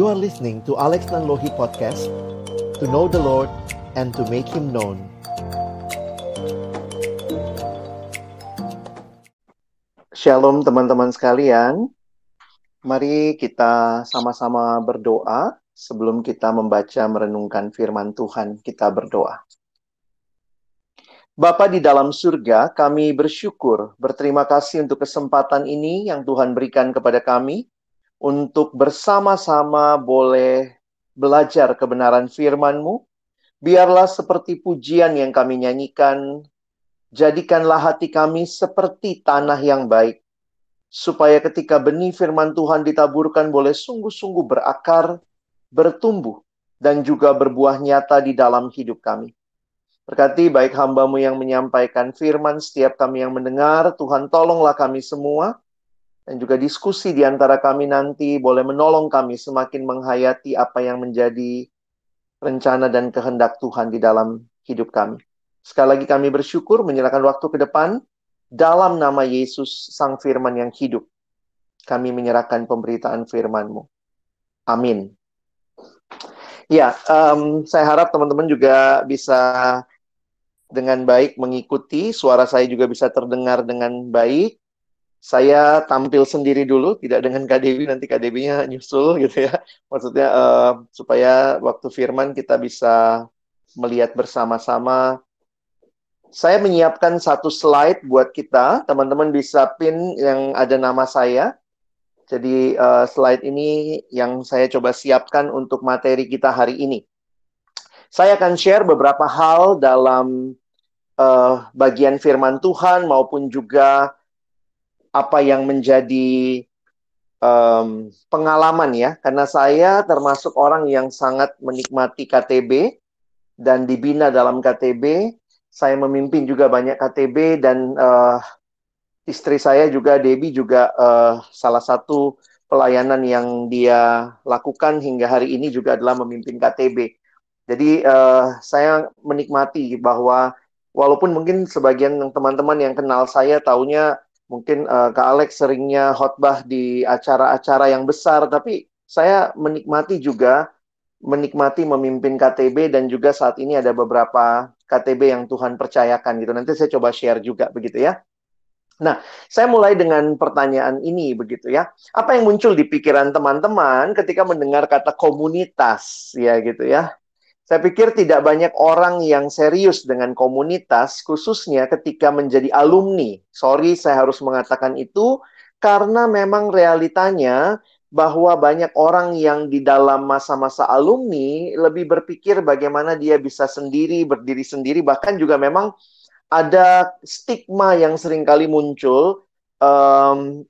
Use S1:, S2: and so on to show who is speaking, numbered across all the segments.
S1: You are listening to Alex Nanlohi Podcast To know the Lord and to make Him known.
S2: Shalom teman-teman sekalian. Mari kita sama-sama berdoa Sebelum kita membaca merenungkan firman Tuhan. Kita berdoa. Bapa di dalam surga, kami bersyukur, berterima kasih untuk kesempatan ini yang Tuhan berikan kepada kami untuk bersama-sama boleh belajar kebenaran firman-Mu. Biarlah seperti pujian yang kami nyanyikan, jadikanlah hati kami seperti tanah yang baik, supaya ketika benih firman Tuhan ditaburkan boleh sungguh-sungguh berakar, bertumbuh, dan juga berbuah nyata di dalam hidup kami. Berkati baik hambamu yang menyampaikan firman, setiap kami yang mendengar, Tuhan tolonglah kami semua, dan juga diskusi di antara kami nanti boleh menolong kami semakin menghayati apa yang menjadi rencana dan kehendak Tuhan di dalam hidup kami. Sekali lagi kami bersyukur menyerahkan waktu ke depan dalam nama Yesus Sang Firman yang hidup. Kami menyerahkan pemberitaan firman-Mu. Amin. Ya, um, saya harap teman-teman juga bisa dengan baik mengikuti, suara saya juga bisa terdengar dengan baik. Saya tampil sendiri dulu, tidak dengan KDB, nanti KDB-nya nyusul gitu ya. Maksudnya uh, supaya waktu firman kita bisa melihat bersama-sama. Saya menyiapkan satu slide buat kita, teman-teman bisa pin yang ada nama saya. Jadi uh, slide ini yang saya coba siapkan untuk materi kita hari ini. Saya akan share beberapa hal dalam uh, bagian firman Tuhan maupun juga apa yang menjadi um, pengalaman ya. Karena saya termasuk orang yang sangat menikmati KTB dan dibina dalam KTB saya memimpin juga banyak KTB dan uh, istri saya juga Debbie juga uh, salah satu pelayanan yang dia lakukan hingga hari ini juga adalah memimpin KTB jadi uh, saya menikmati bahwa walaupun mungkin sebagian teman-teman yang kenal saya taunya mungkin uh, Kak Alex seringnya khotbah di acara-acara yang besar, tapi saya menikmati juga menikmati memimpin KTB dan juga saat ini ada beberapa KTB yang Tuhan percayakan gitu. Nanti saya coba share juga begitu ya. Nah, saya mulai dengan pertanyaan ini begitu ya. Apa yang muncul di pikiran teman-teman ketika mendengar kata komunitas ya gitu ya. Saya pikir tidak banyak orang yang serius dengan komunitas, khususnya ketika menjadi alumni. Sorry, saya harus mengatakan itu karena memang realitanya bahwa banyak orang yang di dalam masa-masa alumni lebih berpikir bagaimana dia bisa sendiri, berdiri sendiri, bahkan juga memang ada stigma yang sering kali muncul. Um,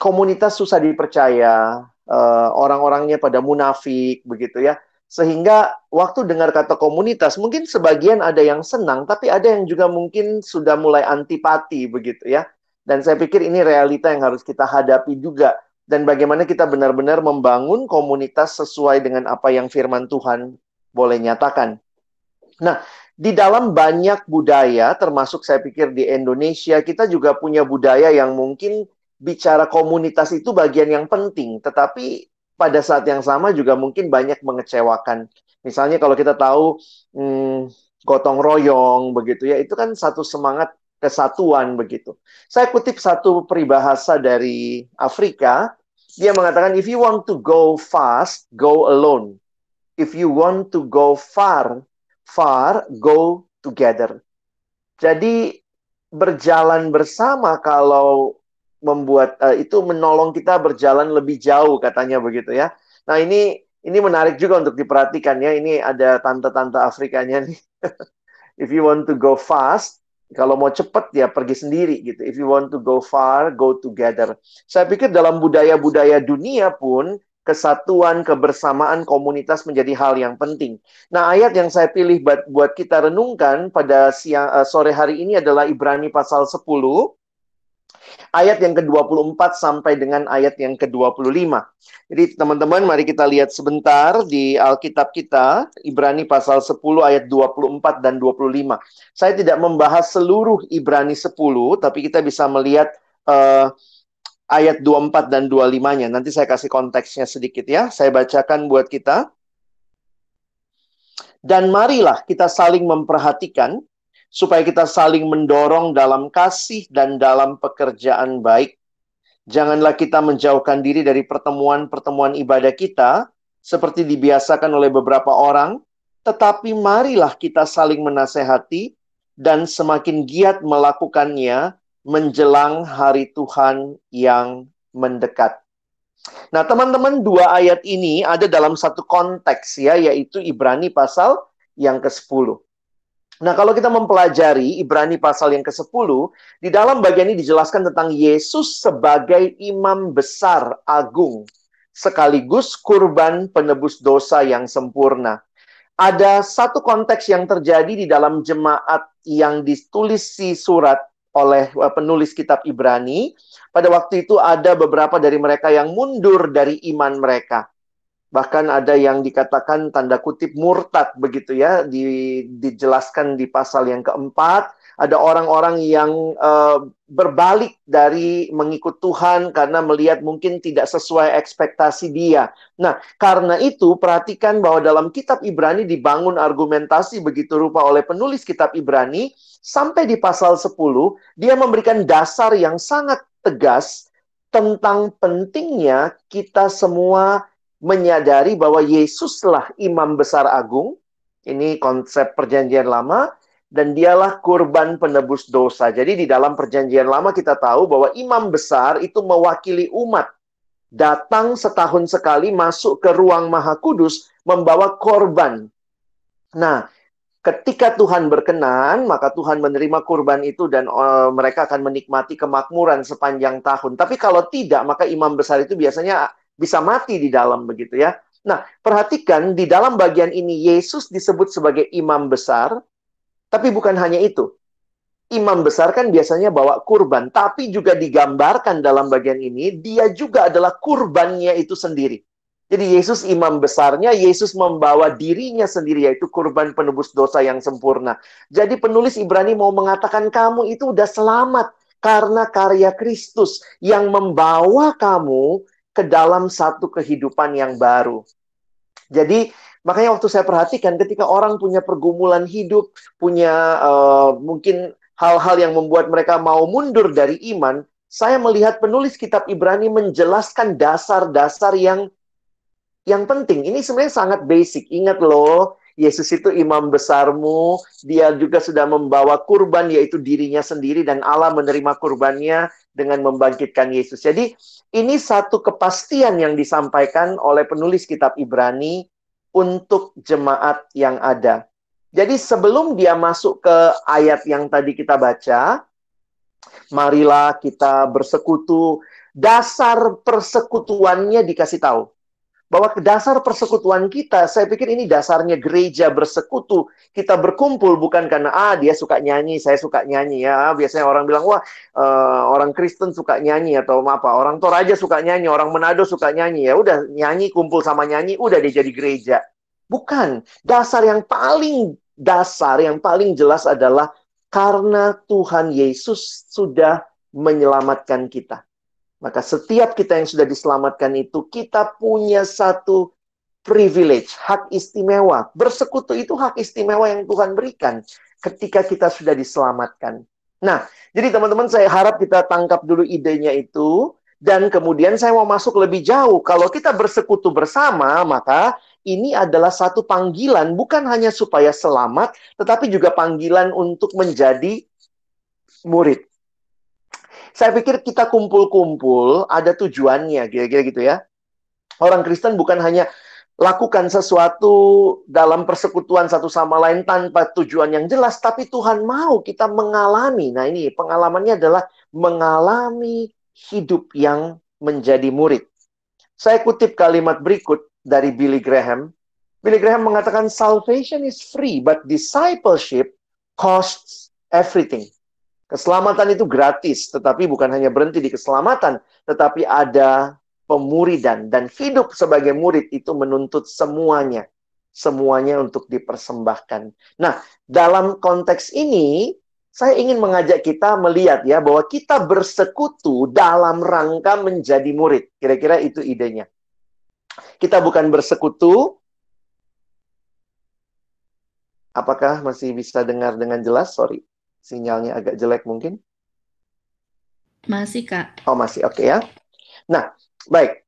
S2: komunitas susah dipercaya, uh, orang-orangnya pada munafik, begitu ya sehingga waktu dengar kata komunitas, mungkin sebagian ada yang senang, tapi ada yang juga mungkin sudah mulai antipati begitu ya. Dan saya pikir ini realita yang harus kita hadapi juga. Dan bagaimana kita benar-benar membangun komunitas sesuai dengan apa yang firman Tuhan boleh nyatakan. Nah, di dalam banyak budaya, termasuk saya pikir di Indonesia, kita juga punya budaya yang mungkin bicara komunitas itu bagian yang penting, tetapi pada saat yang sama juga mungkin banyak mengecewakan. Misalnya kalau kita tahu hmm, gotong royong begitu ya, itu kan satu semangat kesatuan begitu. Saya kutip satu peribahasa dari Afrika, dia mengatakan if you want to go fast, go alone. If you want to go far, far, go together. Jadi berjalan bersama kalau membuat uh, itu menolong kita berjalan lebih jauh katanya begitu ya. Nah ini ini menarik juga untuk diperhatikan ya. Ini ada tante-tante Afrikanya nih. If you want to go fast, kalau mau cepat ya pergi sendiri gitu. If you want to go far, go together. Saya pikir dalam budaya-budaya dunia pun kesatuan, kebersamaan komunitas menjadi hal yang penting. Nah, ayat yang saya pilih buat, kita renungkan pada siang uh, sore hari ini adalah Ibrani pasal 10 ayat yang ke-24 sampai dengan ayat yang ke-25. Jadi teman-teman mari kita lihat sebentar di Alkitab kita Ibrani pasal 10 ayat 24 dan 25. Saya tidak membahas seluruh Ibrani 10 tapi kita bisa melihat uh, ayat 24 dan 25-nya. Nanti saya kasih konteksnya sedikit ya. Saya bacakan buat kita. Dan marilah kita saling memperhatikan supaya kita saling mendorong dalam kasih dan dalam pekerjaan baik. Janganlah kita menjauhkan diri dari pertemuan-pertemuan ibadah kita seperti dibiasakan oleh beberapa orang, tetapi marilah kita saling menasehati dan semakin giat melakukannya menjelang hari Tuhan yang mendekat. Nah, teman-teman, dua ayat ini ada dalam satu konteks ya, yaitu Ibrani pasal yang ke-10. Nah, kalau kita mempelajari Ibrani pasal yang ke-10, di dalam bagian ini dijelaskan tentang Yesus sebagai imam besar agung, sekaligus kurban penebus dosa yang sempurna. Ada satu konteks yang terjadi di dalam jemaat yang ditulis si surat oleh eh, penulis kitab Ibrani. Pada waktu itu ada beberapa dari mereka yang mundur dari iman mereka bahkan ada yang dikatakan tanda kutip murtad begitu ya di, dijelaskan di pasal yang keempat ada orang-orang yang uh, berbalik dari mengikut Tuhan karena melihat mungkin tidak sesuai ekspektasi dia. Nah, karena itu perhatikan bahwa dalam kitab Ibrani dibangun argumentasi begitu rupa oleh penulis kitab Ibrani sampai di pasal 10 dia memberikan dasar yang sangat tegas tentang pentingnya kita semua menyadari bahwa Yesuslah imam besar agung. Ini konsep perjanjian lama dan dialah kurban penebus dosa. Jadi di dalam perjanjian lama kita tahu bahwa imam besar itu mewakili umat. Datang setahun sekali masuk ke ruang maha kudus membawa korban. Nah, ketika Tuhan berkenan, maka Tuhan menerima kurban itu dan uh, mereka akan menikmati kemakmuran sepanjang tahun. Tapi kalau tidak, maka imam besar itu biasanya bisa mati di dalam begitu ya. Nah, perhatikan di dalam bagian ini Yesus disebut sebagai imam besar, tapi bukan hanya itu. Imam besar kan biasanya bawa kurban, tapi juga digambarkan dalam bagian ini dia juga adalah kurbannya itu sendiri. Jadi Yesus imam besarnya, Yesus membawa dirinya sendiri yaitu kurban penebus dosa yang sempurna. Jadi penulis Ibrani mau mengatakan kamu itu udah selamat karena karya Kristus yang membawa kamu ke dalam satu kehidupan yang baru. Jadi makanya waktu saya perhatikan ketika orang punya pergumulan hidup, punya uh, mungkin hal-hal yang membuat mereka mau mundur dari iman, saya melihat penulis kitab Ibrani menjelaskan dasar-dasar yang yang penting. Ini sebenarnya sangat basic. Ingat loh, Yesus itu imam besarmu, dia juga sudah membawa kurban yaitu dirinya sendiri dan Allah menerima kurbannya dengan membangkitkan Yesus. Jadi ini satu kepastian yang disampaikan oleh penulis kitab Ibrani untuk jemaat yang ada. Jadi sebelum dia masuk ke ayat yang tadi kita baca, marilah kita bersekutu. Dasar persekutuannya dikasih tahu bahwa dasar persekutuan kita, saya pikir ini dasarnya gereja bersekutu. Kita berkumpul bukan karena ah dia suka nyanyi, saya suka nyanyi ya. Biasanya orang bilang wah uh, orang Kristen suka nyanyi atau apa, orang Toraja suka nyanyi, orang Manado suka nyanyi ya. Udah nyanyi kumpul sama nyanyi, udah dia jadi gereja. Bukan. Dasar yang paling dasar, yang paling jelas adalah karena Tuhan Yesus sudah menyelamatkan kita. Maka setiap kita yang sudah diselamatkan itu, kita punya satu privilege, hak istimewa. Bersekutu itu hak istimewa yang Tuhan berikan ketika kita sudah diselamatkan. Nah, jadi teman-teman saya harap kita tangkap dulu idenya itu. Dan kemudian saya mau masuk lebih jauh. Kalau kita bersekutu bersama, maka ini adalah satu panggilan bukan hanya supaya selamat, tetapi juga panggilan untuk menjadi murid. Saya pikir kita kumpul-kumpul ada tujuannya, kira-kira gitu ya. Orang Kristen bukan hanya lakukan sesuatu dalam persekutuan satu sama lain tanpa tujuan yang jelas, tapi Tuhan mau kita mengalami. Nah, ini pengalamannya adalah mengalami hidup yang menjadi murid. Saya kutip kalimat berikut dari Billy Graham. Billy Graham mengatakan salvation is free but discipleship costs everything. Keselamatan itu gratis, tetapi bukan hanya berhenti di keselamatan, tetapi ada pemuridan dan hidup sebagai murid itu menuntut semuanya, semuanya untuk dipersembahkan. Nah, dalam konteks ini saya ingin mengajak kita melihat ya bahwa kita bersekutu dalam rangka menjadi murid. Kira-kira itu idenya. Kita bukan bersekutu. Apakah masih bisa dengar dengan jelas? Sorry, sinyalnya agak jelek mungkin.
S3: Masih, Kak.
S2: Oh, masih. Oke okay, ya. Nah, baik.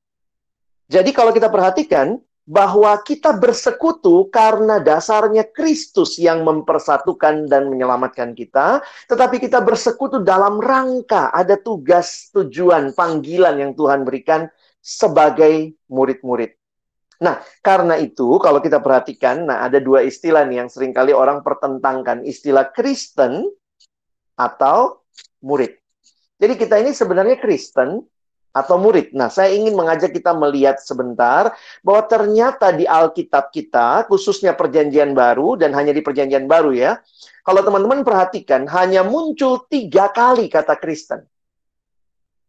S2: Jadi kalau kita perhatikan, bahwa kita bersekutu karena dasarnya Kristus yang mempersatukan dan menyelamatkan kita, tetapi kita bersekutu dalam rangka ada tugas, tujuan, panggilan yang Tuhan berikan sebagai murid-murid. Nah, karena itu kalau kita perhatikan, nah ada dua istilah nih yang sering kali orang pertentangkan, istilah Kristen atau murid. Jadi kita ini sebenarnya Kristen, atau murid. Nah, saya ingin mengajak kita melihat sebentar bahwa ternyata di Alkitab kita, khususnya Perjanjian Baru dan hanya di Perjanjian Baru ya, kalau teman-teman perhatikan hanya muncul tiga kali kata Kristen.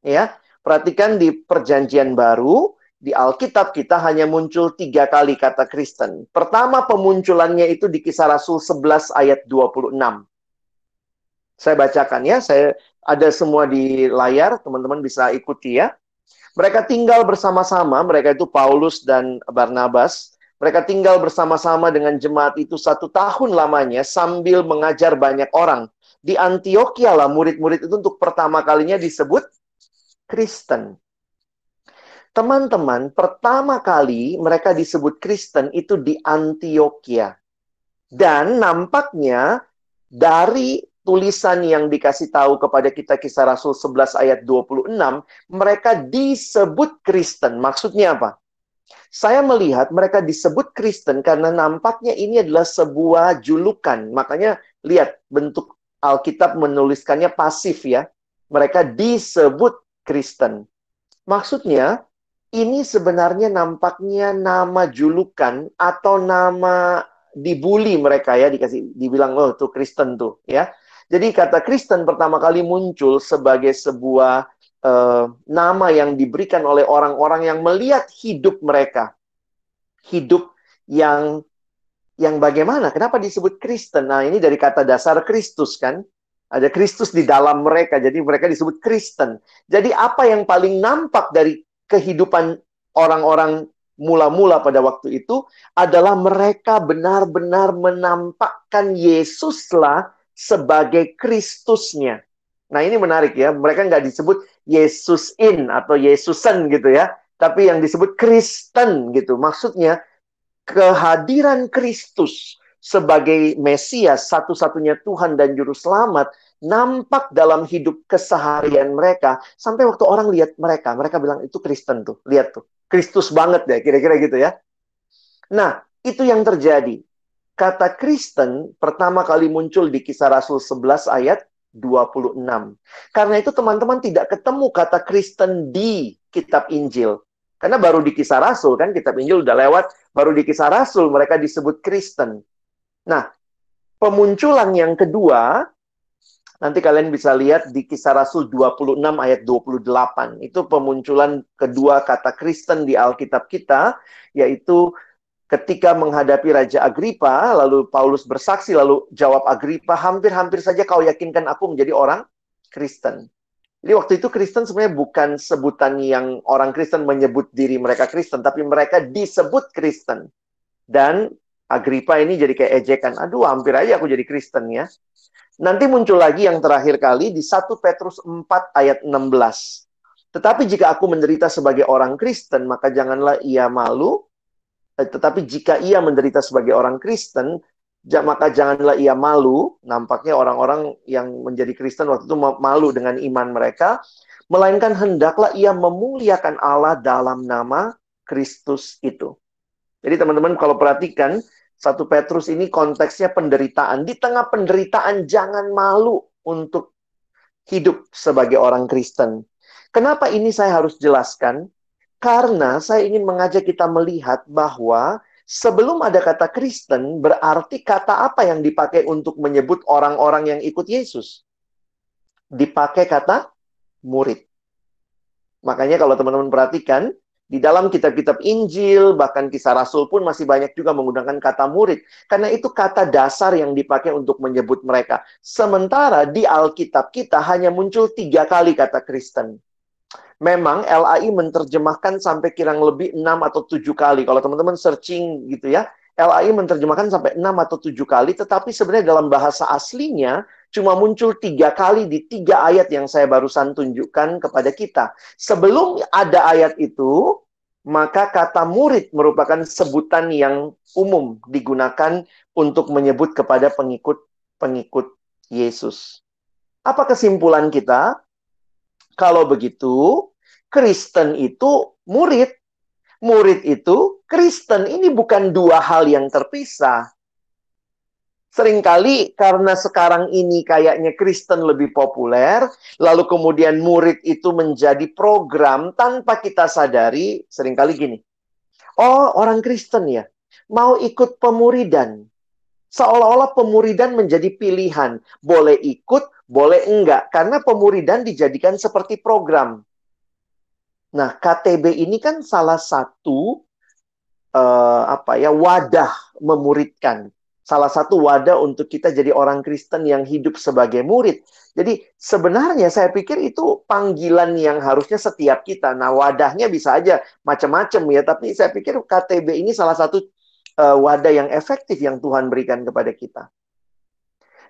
S2: Ya, perhatikan di Perjanjian Baru di Alkitab kita hanya muncul tiga kali kata Kristen. Pertama pemunculannya itu di Kisah Rasul 11 ayat 26. Saya bacakan ya, saya ada semua di layar, teman-teman bisa ikuti ya. Mereka tinggal bersama-sama, mereka itu Paulus dan Barnabas. Mereka tinggal bersama-sama dengan jemaat itu satu tahun lamanya sambil mengajar banyak orang. Di Antioquia lah murid-murid itu untuk pertama kalinya disebut Kristen. Teman-teman, pertama kali mereka disebut Kristen itu di Antioquia. Dan nampaknya dari tulisan yang dikasih tahu kepada kita kisah Rasul 11 ayat 26, mereka disebut Kristen. Maksudnya apa? Saya melihat mereka disebut Kristen karena nampaknya ini adalah sebuah julukan. Makanya lihat bentuk Alkitab menuliskannya pasif ya. Mereka disebut Kristen. Maksudnya ini sebenarnya nampaknya nama julukan atau nama dibully mereka ya dikasih dibilang oh tuh Kristen tuh ya jadi kata Kristen pertama kali muncul sebagai sebuah uh, nama yang diberikan oleh orang-orang yang melihat hidup mereka. Hidup yang yang bagaimana? Kenapa disebut Kristen? Nah, ini dari kata dasar Kristus kan? Ada Kristus di dalam mereka, jadi mereka disebut Kristen. Jadi apa yang paling nampak dari kehidupan orang-orang mula-mula pada waktu itu adalah mereka benar-benar menampakkan Yesuslah sebagai Kristusnya. Nah ini menarik ya, mereka nggak disebut Yesus in atau Yesusen gitu ya, tapi yang disebut Kristen gitu. Maksudnya kehadiran Kristus sebagai Mesias satu-satunya Tuhan dan Juru Selamat nampak dalam hidup keseharian mereka. Sampai waktu orang lihat mereka mereka bilang itu Kristen tuh. Lihat tuh. Kristus banget ya kira-kira gitu ya. Nah itu yang terjadi kata Kristen pertama kali muncul di kisah Rasul 11 ayat 26. Karena itu teman-teman tidak ketemu kata Kristen di kitab Injil. Karena baru di kisah Rasul kan kitab Injil udah lewat, baru di kisah Rasul mereka disebut Kristen. Nah, pemunculan yang kedua nanti kalian bisa lihat di kisah Rasul 26 ayat 28. Itu pemunculan kedua kata Kristen di Alkitab kita yaitu ketika menghadapi Raja Agripa, lalu Paulus bersaksi, lalu jawab Agripa, hampir-hampir saja kau yakinkan aku menjadi orang Kristen. Jadi waktu itu Kristen sebenarnya bukan sebutan yang orang Kristen menyebut diri mereka Kristen, tapi mereka disebut Kristen. Dan Agripa ini jadi kayak ejekan, aduh hampir aja aku jadi Kristen ya. Nanti muncul lagi yang terakhir kali di 1 Petrus 4 ayat 16. Tetapi jika aku menderita sebagai orang Kristen, maka janganlah ia malu, tetapi jika ia menderita sebagai orang Kristen, maka janganlah ia malu. Nampaknya orang-orang yang menjadi Kristen waktu itu malu dengan iman mereka. Melainkan hendaklah ia memuliakan Allah dalam nama Kristus itu. Jadi teman-teman kalau perhatikan, satu Petrus ini konteksnya penderitaan. Di tengah penderitaan jangan malu untuk hidup sebagai orang Kristen. Kenapa ini saya harus jelaskan? Karena saya ingin mengajak kita melihat bahwa sebelum ada kata Kristen, berarti kata apa yang dipakai untuk menyebut orang-orang yang ikut Yesus? Dipakai kata murid. Makanya kalau teman-teman perhatikan, Di dalam kitab-kitab Injil, bahkan kisah Rasul pun masih banyak juga menggunakan kata murid. Karena itu kata dasar yang dipakai untuk menyebut mereka. Sementara di Alkitab kita hanya muncul tiga kali kata Kristen. Memang LAI menerjemahkan sampai kirang lebih enam atau tujuh kali. Kalau teman-teman searching gitu ya, LAI menerjemahkan sampai enam atau tujuh kali. Tetapi sebenarnya dalam bahasa aslinya, cuma muncul tiga kali di tiga ayat yang saya barusan tunjukkan kepada kita. Sebelum ada ayat itu, maka kata murid merupakan sebutan yang umum digunakan untuk menyebut kepada pengikut-pengikut Yesus. Apa kesimpulan kita? Kalau begitu, Kristen itu murid. Murid itu Kristen. Ini bukan dua hal yang terpisah. Seringkali karena sekarang ini kayaknya Kristen lebih populer, lalu kemudian murid itu menjadi program tanpa kita sadari, sering kali gini. Oh, orang Kristen ya, mau ikut pemuridan. Seolah-olah pemuridan menjadi pilihan. Boleh ikut, boleh enggak. Karena pemuridan dijadikan seperti program. Nah, KTB ini kan salah satu uh, apa ya wadah memuridkan salah satu wadah untuk kita jadi orang Kristen yang hidup sebagai murid. Jadi sebenarnya saya pikir itu panggilan yang harusnya setiap kita. Nah wadahnya bisa aja macam-macam ya, tapi saya pikir KTB ini salah satu uh, wadah yang efektif yang Tuhan berikan kepada kita.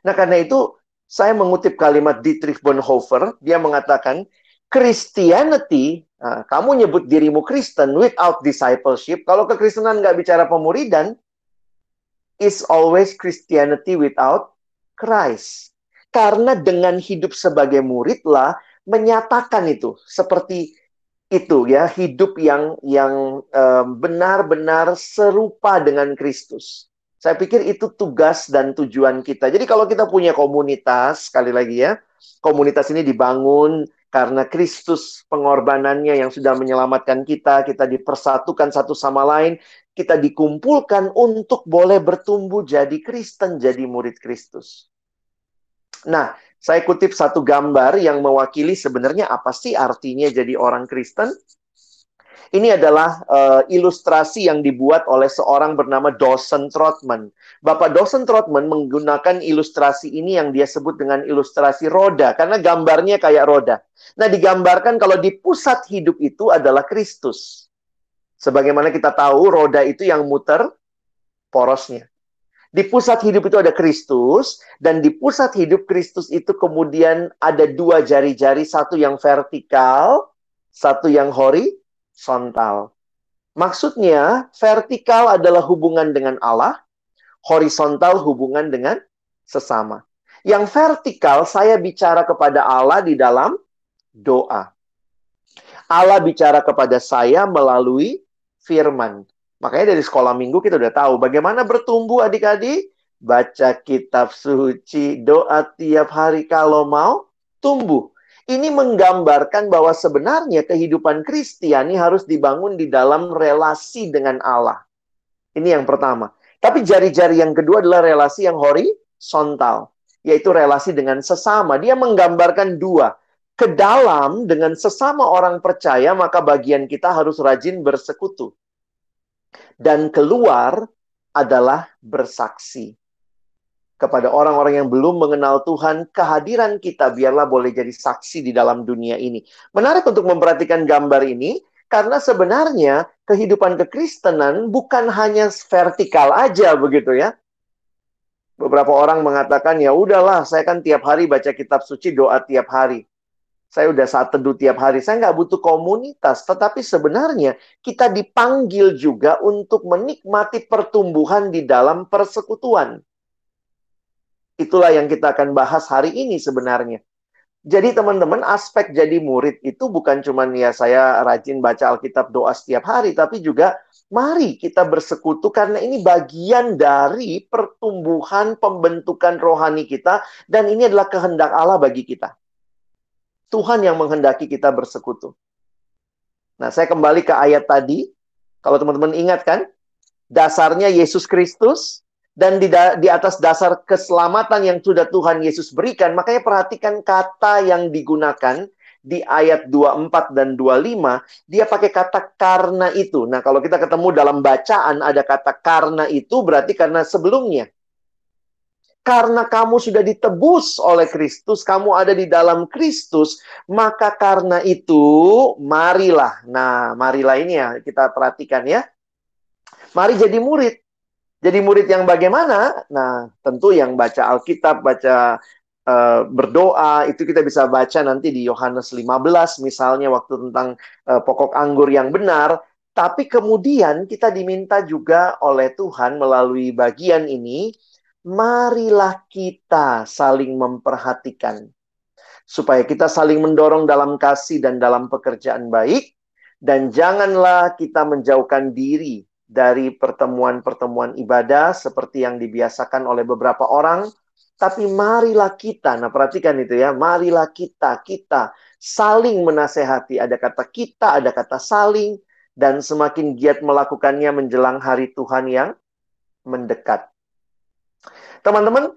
S2: Nah karena itu saya mengutip kalimat Dietrich Bonhoeffer, dia mengatakan Christianity, nah, kamu nyebut dirimu Kristen without discipleship. Kalau kekristenan nggak bicara pemuridan, is always Christianity without Christ. Karena dengan hidup sebagai muridlah menyatakan itu seperti itu ya hidup yang yang benar-benar um, serupa dengan Kristus. Saya pikir itu tugas dan tujuan kita. Jadi kalau kita punya komunitas sekali lagi ya, komunitas ini dibangun karena Kristus pengorbanannya yang sudah menyelamatkan kita, kita dipersatukan satu sama lain, kita dikumpulkan untuk boleh bertumbuh jadi Kristen, jadi murid Kristus. Nah, saya kutip satu gambar yang mewakili sebenarnya apa sih artinya jadi orang Kristen. Ini adalah uh, ilustrasi yang dibuat oleh seorang bernama Dawson Trotman. Bapak Dawson Trotman menggunakan ilustrasi ini yang dia sebut dengan ilustrasi roda, karena gambarnya kayak roda. Nah, digambarkan kalau di pusat hidup itu adalah Kristus. Sebagaimana kita tahu, roda itu yang muter porosnya. Di pusat hidup itu ada Kristus, dan di pusat hidup Kristus itu kemudian ada dua jari-jari, satu yang vertikal, satu yang horizontal. Maksudnya, vertikal adalah hubungan dengan Allah, horizontal hubungan dengan sesama. Yang vertikal, saya bicara kepada Allah di dalam doa. Allah bicara kepada saya melalui firman. Makanya dari sekolah minggu kita udah tahu bagaimana bertumbuh adik-adik. Baca kitab suci, doa tiap hari kalau mau tumbuh. Ini menggambarkan bahwa sebenarnya kehidupan Kristiani harus dibangun di dalam relasi dengan Allah. Ini yang pertama. Tapi jari-jari yang kedua adalah relasi yang horizontal, yaitu relasi dengan sesama. Dia menggambarkan dua. Ke dalam dengan sesama orang percaya, maka bagian kita harus rajin bersekutu dan keluar adalah bersaksi. Kepada orang-orang yang belum mengenal Tuhan, kehadiran kita biarlah boleh jadi saksi di dalam dunia ini. Menarik untuk memperhatikan gambar ini, karena sebenarnya kehidupan kekristenan bukan hanya vertikal aja begitu ya. Beberapa orang mengatakan ya udahlah, saya kan tiap hari baca kitab suci, doa tiap hari saya udah saat teduh tiap hari. Saya nggak butuh komunitas, tetapi sebenarnya kita dipanggil juga untuk menikmati pertumbuhan di dalam persekutuan. Itulah yang kita akan bahas hari ini sebenarnya. Jadi teman-teman, aspek jadi murid itu bukan cuma ya saya rajin baca Alkitab doa setiap hari, tapi juga mari kita bersekutu karena ini bagian dari pertumbuhan pembentukan rohani kita dan ini adalah kehendak Allah bagi kita. Tuhan yang menghendaki kita bersekutu. Nah, saya kembali ke ayat tadi. Kalau teman-teman ingat kan, dasarnya Yesus Kristus dan di, di atas dasar keselamatan yang sudah Tuhan Yesus berikan, makanya perhatikan kata yang digunakan di ayat 24 dan 25, dia pakai kata karena itu. Nah, kalau kita ketemu dalam bacaan ada kata karena itu berarti karena sebelumnya. Karena kamu sudah ditebus oleh Kristus, kamu ada di dalam Kristus, maka karena itu marilah. Nah, marilah ini ya kita perhatikan ya. Mari jadi murid. Jadi murid yang bagaimana? Nah, tentu yang baca Alkitab, baca uh, berdoa, itu kita bisa baca nanti di Yohanes 15 misalnya waktu tentang uh, pokok anggur yang benar. Tapi kemudian kita diminta juga oleh Tuhan melalui bagian ini, marilah kita saling memperhatikan. Supaya kita saling mendorong dalam kasih dan dalam pekerjaan baik. Dan janganlah kita menjauhkan diri dari pertemuan-pertemuan ibadah seperti yang dibiasakan oleh beberapa orang, tapi marilah kita, nah perhatikan itu ya, marilah kita, kita saling menasehati. Ada kata kita, ada kata saling, dan semakin giat melakukannya menjelang hari Tuhan yang mendekat. Teman-teman,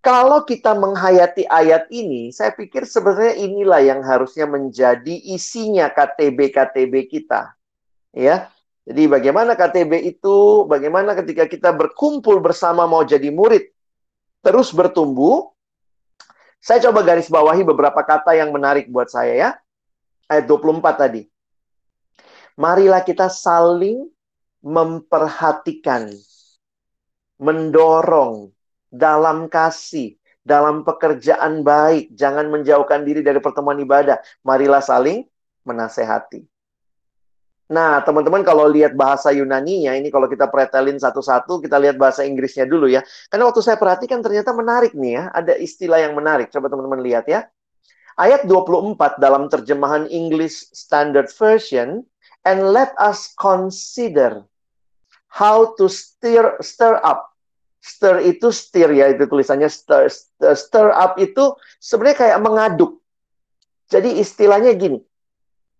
S2: kalau kita menghayati ayat ini, saya pikir sebenarnya inilah yang harusnya menjadi isinya KTB-KTB kita. Ya, jadi bagaimana KTB itu, bagaimana ketika kita berkumpul bersama mau jadi murid, terus bertumbuh. Saya coba garis bawahi beberapa kata yang menarik buat saya ya. Ayat 24 tadi. Marilah kita saling memperhatikan, mendorong dalam kasih, dalam pekerjaan baik. Jangan menjauhkan diri dari pertemuan ibadah. Marilah saling menasehati. Nah, teman-teman kalau lihat bahasa Yunani-nya, ini kalau kita pretelin satu-satu, kita lihat bahasa Inggrisnya dulu ya. Karena waktu saya perhatikan ternyata menarik nih ya, ada istilah yang menarik. Coba teman-teman lihat ya. Ayat 24 dalam terjemahan English Standard Version, and let us consider how to stir stir up. Stir itu stir ya, itu tulisannya stir. Stir, stir up itu sebenarnya kayak mengaduk. Jadi istilahnya gini,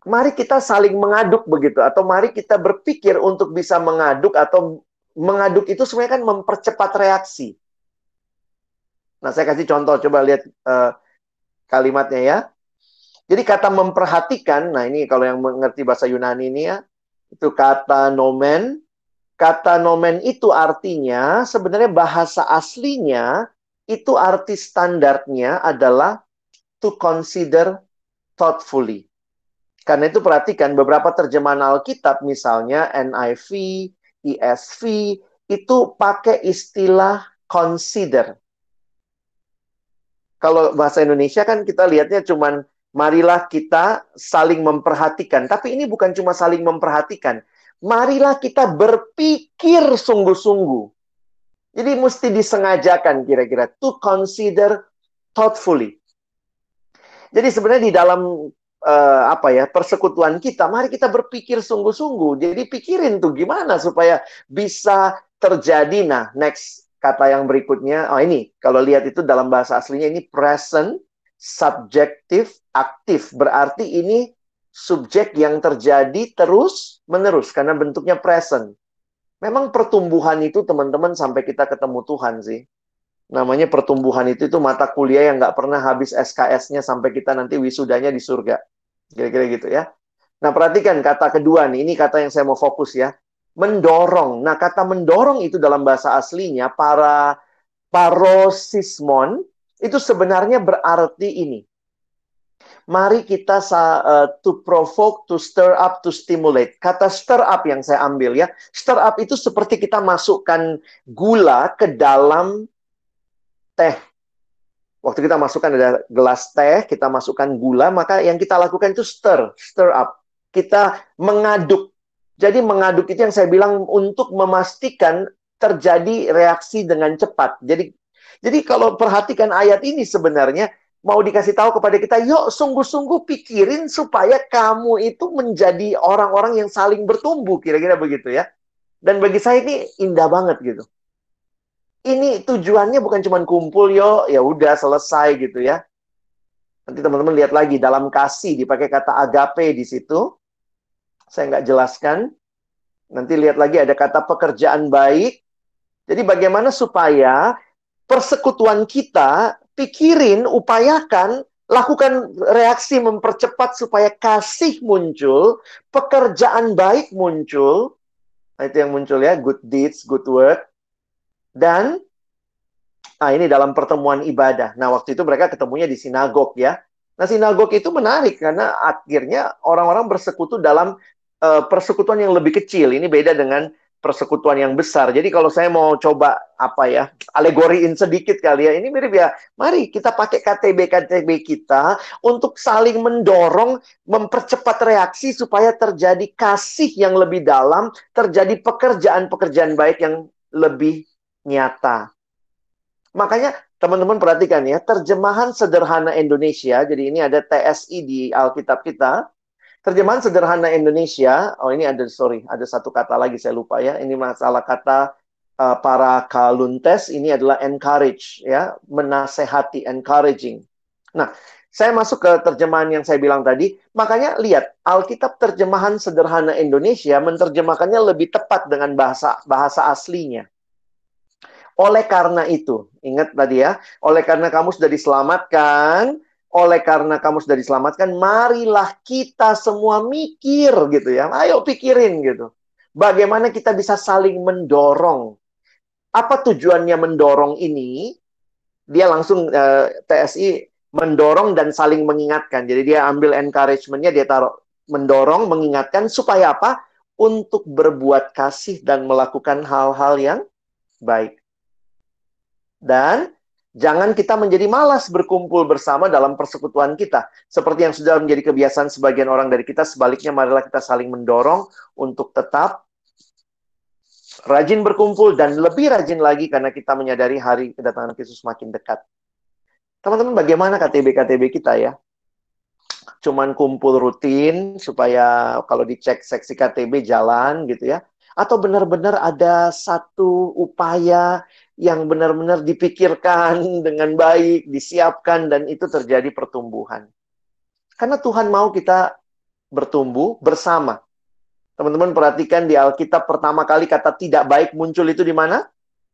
S2: mari kita saling mengaduk begitu atau mari kita berpikir untuk bisa mengaduk atau mengaduk itu sebenarnya kan mempercepat reaksi. Nah, saya kasih contoh coba lihat uh, kalimatnya ya. Jadi kata memperhatikan, nah ini kalau yang mengerti bahasa Yunani ini ya, itu kata nomen. Kata nomen itu artinya sebenarnya bahasa aslinya itu arti standarnya adalah to consider thoughtfully. Karena itu perhatikan beberapa terjemahan Alkitab misalnya NIV, ESV itu pakai istilah consider. Kalau bahasa Indonesia kan kita lihatnya cuman marilah kita saling memperhatikan. Tapi ini bukan cuma saling memperhatikan. Marilah kita berpikir sungguh-sungguh. Jadi mesti disengajakan kira-kira to consider thoughtfully. Jadi sebenarnya di dalam uh, apa ya persekutuan kita, mari kita berpikir sungguh-sungguh. Jadi pikirin tuh gimana supaya bisa terjadi. Nah, next kata yang berikutnya, oh ini kalau lihat itu dalam bahasa aslinya ini present, subjektif, aktif. Berarti ini subjek yang terjadi terus menerus karena bentuknya present. Memang pertumbuhan itu teman-teman sampai kita ketemu Tuhan sih namanya pertumbuhan itu itu mata kuliah yang nggak pernah habis SKS-nya sampai kita nanti wisudanya di surga. Kira-kira gitu ya. Nah, perhatikan kata kedua nih, ini kata yang saya mau fokus ya. Mendorong. Nah, kata mendorong itu dalam bahasa aslinya para parosismon itu sebenarnya berarti ini. Mari kita uh, to provoke, to stir up, to stimulate. Kata stir up yang saya ambil ya. Stir up itu seperti kita masukkan gula ke dalam teh. Waktu kita masukkan ada gelas teh, kita masukkan gula, maka yang kita lakukan itu stir, stir up. Kita mengaduk. Jadi mengaduk itu yang saya bilang untuk memastikan terjadi reaksi dengan cepat. Jadi jadi kalau perhatikan ayat ini sebenarnya mau dikasih tahu kepada kita, yuk sungguh-sungguh pikirin supaya kamu itu menjadi orang-orang yang saling bertumbuh, kira-kira begitu ya. Dan bagi saya ini indah banget gitu ini tujuannya bukan cuma kumpul yo, ya udah selesai gitu ya. Nanti teman-teman lihat lagi dalam kasih dipakai kata agape di situ. Saya nggak jelaskan. Nanti lihat lagi ada kata pekerjaan baik. Jadi bagaimana supaya persekutuan kita pikirin, upayakan Lakukan reaksi mempercepat supaya kasih muncul, pekerjaan baik muncul. Nah, itu yang muncul ya, good deeds, good work. Dan ah ini dalam pertemuan ibadah. Nah, waktu itu mereka ketemunya di sinagog ya. Nah, sinagog itu menarik karena akhirnya orang-orang bersekutu dalam uh, persekutuan yang lebih kecil. Ini beda dengan persekutuan yang besar. Jadi kalau saya mau coba apa ya, alegoriin sedikit kali ya. Ini mirip ya. Mari kita pakai KTB-KTB kita untuk saling mendorong, mempercepat reaksi supaya terjadi kasih yang lebih dalam, terjadi pekerjaan-pekerjaan baik yang lebih nyata. Makanya teman-teman perhatikan ya, terjemahan sederhana Indonesia. Jadi ini ada TSI di Alkitab kita Terjemahan sederhana Indonesia, oh ini ada sorry, ada satu kata lagi saya lupa ya. Ini masalah kata uh, para kaluntes ini adalah encourage ya, menasehati, encouraging. Nah, saya masuk ke terjemahan yang saya bilang tadi. Makanya lihat, Alkitab terjemahan sederhana Indonesia menerjemahkannya lebih tepat dengan bahasa bahasa aslinya. Oleh karena itu, ingat tadi ya, oleh karena kamu sudah diselamatkan, oleh karena kamu sudah diselamatkan, marilah kita semua mikir gitu ya. Ayo pikirin gitu. Bagaimana kita bisa saling mendorong. Apa tujuannya mendorong ini? Dia langsung eh, TSI mendorong dan saling mengingatkan. Jadi dia ambil encouragement-nya, dia taruh mendorong, mengingatkan supaya apa? Untuk berbuat kasih dan melakukan hal-hal yang baik. Dan Jangan kita menjadi malas berkumpul bersama dalam persekutuan kita. Seperti yang sudah menjadi kebiasaan sebagian orang dari kita, sebaliknya marilah kita saling mendorong untuk tetap rajin berkumpul dan lebih rajin lagi karena kita menyadari hari kedatangan Yesus makin dekat. Teman-teman, bagaimana KTB-KTB kita ya? Cuman kumpul rutin supaya kalau dicek seksi KTB jalan gitu ya. Atau benar-benar ada satu upaya yang benar-benar dipikirkan dengan baik, disiapkan, dan itu terjadi pertumbuhan. Karena Tuhan mau kita bertumbuh bersama. Teman-teman perhatikan di Alkitab pertama kali kata tidak baik muncul itu di mana?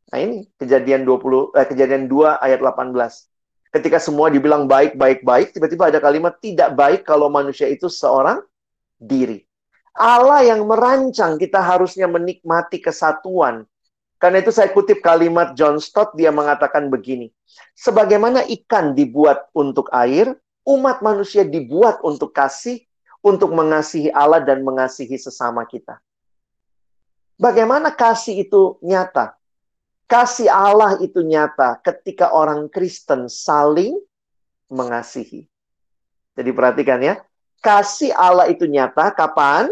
S2: Nah ini kejadian 20 eh, kejadian 2 ayat 18. Ketika semua dibilang baik baik baik, tiba-tiba ada kalimat tidak baik kalau manusia itu seorang diri. Allah yang merancang kita harusnya menikmati kesatuan, karena itu saya kutip kalimat John Stott, dia mengatakan begini. Sebagaimana ikan dibuat untuk air, umat manusia dibuat untuk kasih, untuk mengasihi Allah dan mengasihi sesama kita. Bagaimana kasih itu nyata? Kasih Allah itu nyata ketika orang Kristen saling mengasihi. Jadi perhatikan ya, kasih Allah itu nyata kapan?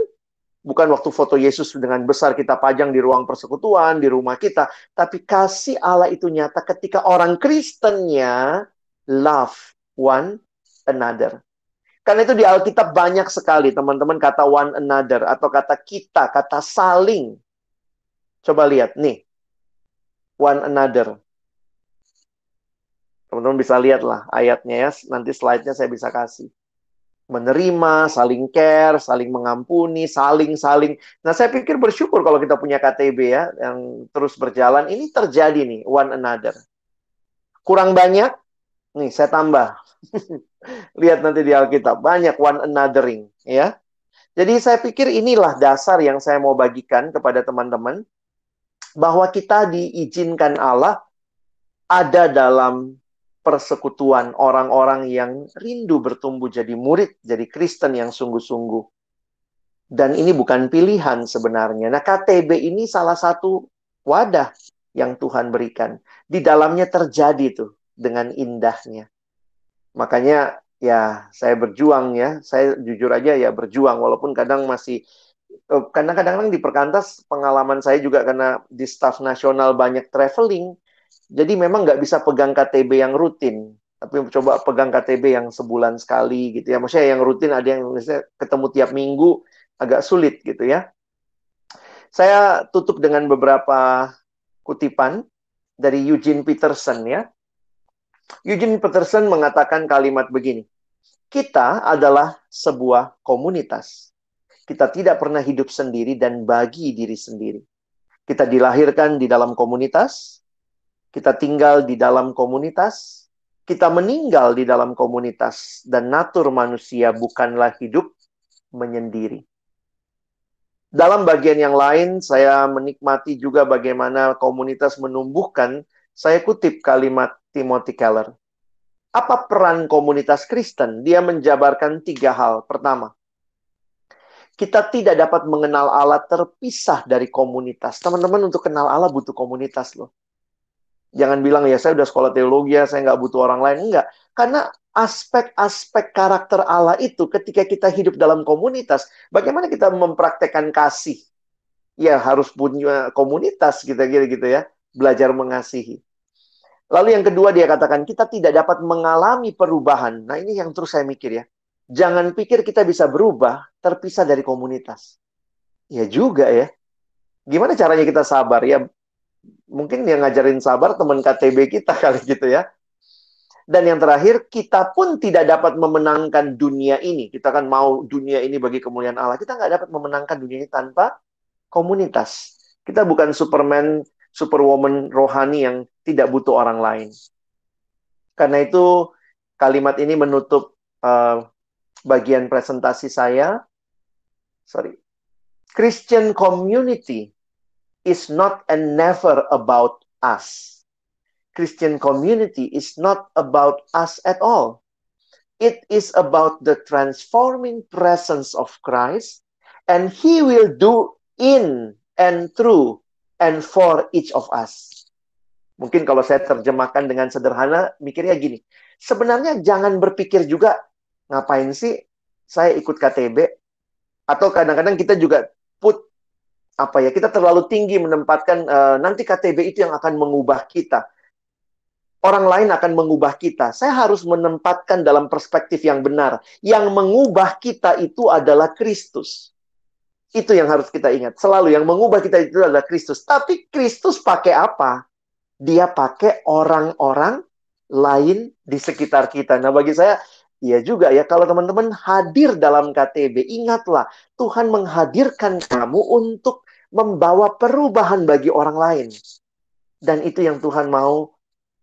S2: Bukan waktu foto Yesus dengan besar kita pajang di ruang persekutuan, di rumah kita. Tapi kasih Allah itu nyata ketika orang Kristennya love one another. Karena itu di Alkitab banyak sekali teman-teman kata one another atau kata kita, kata saling. Coba lihat nih. One another. Teman-teman bisa lihat lah ayatnya ya. Nanti slide-nya saya bisa kasih menerima, saling care, saling mengampuni, saling-saling. Nah, saya pikir bersyukur kalau kita punya KTB ya, yang terus berjalan. Ini terjadi nih, one another. Kurang banyak? Nih, saya tambah. Lihat nanti di Alkitab, banyak one anothering, ya. Jadi saya pikir inilah dasar yang saya mau bagikan kepada teman-teman bahwa kita diizinkan Allah ada dalam persekutuan orang-orang yang rindu bertumbuh jadi murid, jadi Kristen yang sungguh-sungguh. Dan ini bukan pilihan sebenarnya. Nah, KTB ini salah satu wadah yang Tuhan berikan. Di dalamnya terjadi tuh dengan indahnya. Makanya ya saya berjuang ya. Saya jujur aja ya berjuang walaupun kadang masih eh, karena kadang-kadang di perkantas pengalaman saya juga karena di staff nasional banyak traveling jadi memang nggak bisa pegang KTB yang rutin, tapi coba pegang KTB yang sebulan sekali gitu ya. Maksudnya yang rutin ada yang misalnya ketemu tiap minggu agak sulit gitu ya. Saya tutup dengan beberapa kutipan dari Eugene Peterson ya. Eugene Peterson mengatakan kalimat begini. Kita adalah sebuah komunitas. Kita tidak pernah hidup sendiri dan bagi diri sendiri. Kita dilahirkan di dalam komunitas, kita tinggal di dalam komunitas, kita meninggal di dalam komunitas dan natur manusia bukanlah hidup menyendiri. Dalam bagian yang lain, saya menikmati juga bagaimana komunitas menumbuhkan. Saya kutip kalimat Timothy Keller. Apa peran komunitas Kristen? Dia menjabarkan tiga hal. Pertama, kita tidak dapat mengenal Allah terpisah dari komunitas. Teman-teman, untuk kenal Allah butuh komunitas loh. Jangan bilang, ya saya udah sekolah teologi, ya saya nggak butuh orang lain. Enggak. Karena aspek-aspek karakter Allah itu ketika kita hidup dalam komunitas, bagaimana kita mempraktekkan kasih? Ya harus punya komunitas kita gitu, gitu ya, belajar mengasihi. Lalu yang kedua dia katakan kita tidak dapat mengalami perubahan. Nah ini yang terus saya mikir ya. Jangan pikir kita bisa berubah terpisah dari komunitas. Ya juga ya. Gimana caranya kita sabar ya? Mungkin yang ngajarin sabar teman KTB kita kali gitu ya dan yang terakhir, kita pun tidak dapat memenangkan dunia ini. Kita kan mau dunia ini bagi kemuliaan Allah. Kita nggak dapat memenangkan dunia ini tanpa komunitas. Kita bukan Superman, Superwoman rohani yang tidak butuh orang lain. Karena itu, kalimat ini menutup uh, bagian presentasi saya. Sorry. Christian community is not and never about us Christian community is not about us at all. It is about the transforming presence of Christ, and He will do in and through and for each of us. Mungkin kalau saya terjemahkan dengan sederhana, mikirnya gini. Sebenarnya jangan berpikir juga, ngapain sih saya ikut KTB? Atau kadang-kadang kita juga put apa ya kita terlalu tinggi menempatkan uh, nanti KTB itu yang akan mengubah kita orang lain akan mengubah kita. Saya harus menempatkan dalam perspektif yang benar. Yang mengubah kita itu adalah Kristus. Itu yang harus kita ingat. Selalu yang mengubah kita itu adalah Kristus. Tapi Kristus pakai apa? Dia pakai orang-orang lain di sekitar kita. Nah, bagi saya Iya juga ya, kalau teman-teman hadir dalam KTB, ingatlah Tuhan menghadirkan kamu untuk membawa perubahan bagi orang lain. Dan itu yang Tuhan mau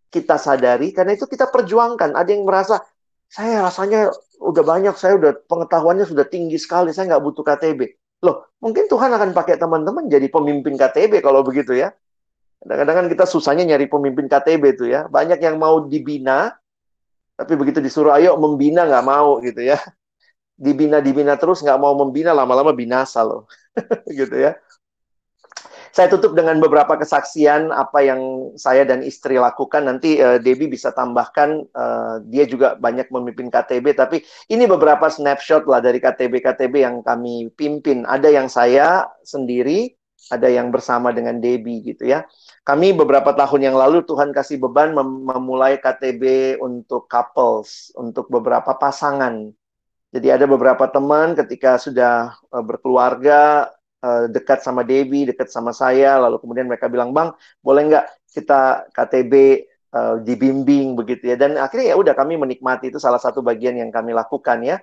S2: kita sadari, karena itu kita perjuangkan. Ada yang merasa, saya rasanya udah banyak, saya udah pengetahuannya sudah tinggi sekali, saya nggak butuh KTB. Loh, mungkin Tuhan akan pakai teman-teman jadi pemimpin KTB kalau begitu ya. Kadang-kadang kan kita susahnya nyari pemimpin KTB itu ya. Banyak yang mau dibina, tapi begitu disuruh ayo membina nggak mau gitu ya. Dibina-dibina terus nggak mau membina, lama-lama binasa loh. gitu ya. Saya tutup dengan beberapa kesaksian apa yang saya dan istri lakukan. Nanti uh, Debbie bisa tambahkan, uh, dia juga banyak memimpin KTB, tapi ini beberapa snapshot lah dari KTB-KTB yang kami pimpin. Ada yang saya sendiri, ada yang bersama dengan Debbie gitu ya. Kami beberapa tahun yang lalu Tuhan kasih beban mem memulai KTB untuk couples, untuk beberapa pasangan. Jadi ada beberapa teman ketika sudah uh, berkeluarga, uh, dekat sama Debbie, dekat sama saya, lalu kemudian mereka bilang, Bang, boleh nggak kita KTB uh, eh, dibimbing begitu ya. Dan akhirnya ya udah kami menikmati itu salah satu bagian yang kami lakukan ya.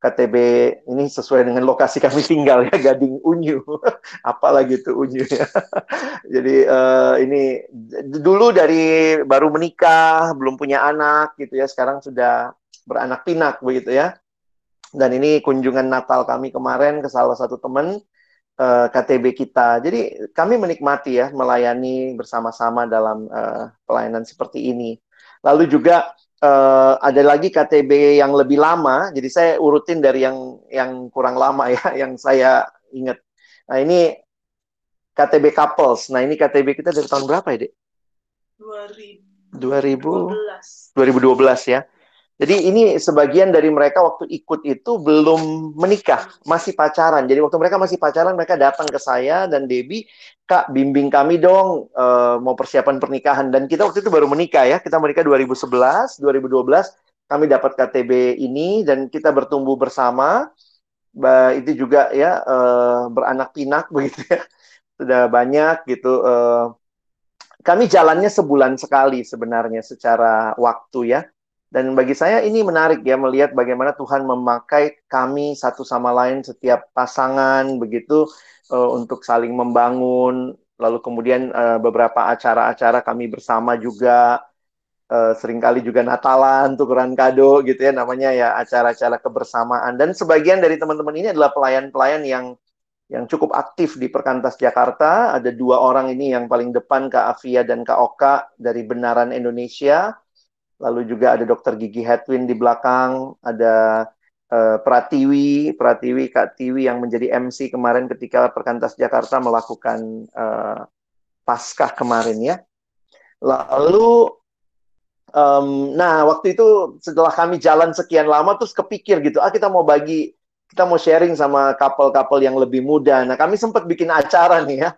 S2: KTB ini sesuai dengan lokasi kami tinggal ya Gading Unyu apalagi itu Unyu ya jadi uh, ini dulu dari baru menikah belum punya anak gitu ya sekarang sudah beranak pinak begitu ya dan ini kunjungan Natal kami kemarin ke salah satu teman uh, eh, KTB kita. Jadi kami menikmati ya melayani bersama-sama dalam uh, pelayanan seperti ini. Lalu juga uh, ada lagi KTB yang lebih lama. Jadi saya urutin dari yang yang kurang lama ya, yang saya ingat. Nah ini KTB couples. Nah ini KTB kita dari tahun berapa ya, Dek? 2000 2012. 2012 ya. Jadi ini sebagian dari mereka waktu ikut itu belum menikah, masih pacaran. Jadi waktu mereka masih pacaran, mereka datang ke saya dan Debbie, Kak, bimbing kami dong uh, mau persiapan pernikahan. Dan kita waktu itu baru menikah ya, kita menikah 2011, 2012, kami dapat KTB ini dan kita bertumbuh bersama. Itu juga ya uh, beranak pinak begitu ya, sudah banyak gitu. Uh, kami jalannya sebulan sekali sebenarnya secara waktu ya dan bagi saya ini menarik ya melihat bagaimana Tuhan memakai kami satu sama lain setiap pasangan begitu uh, untuk saling membangun. Lalu kemudian uh, beberapa acara-acara kami bersama juga uh, sering kali juga Natalan, tukeran kado gitu ya namanya ya acara-acara kebersamaan dan sebagian dari teman-teman ini adalah pelayan-pelayan yang yang cukup aktif di Perkantas Jakarta. Ada dua orang ini yang paling depan Kak Afia dan Kak Oka dari Benaran Indonesia. Lalu juga ada Dokter Gigi Hedwin di belakang, ada uh, Pratiwi, Pratiwi Kak Tiwi yang menjadi MC kemarin ketika Perkantas Jakarta melakukan uh, Paskah kemarin ya. Lalu um, nah waktu itu setelah kami jalan sekian lama terus kepikir gitu, ah kita mau bagi kita mau sharing sama couple-couple yang lebih muda. Nah, kami sempat bikin acara nih ya,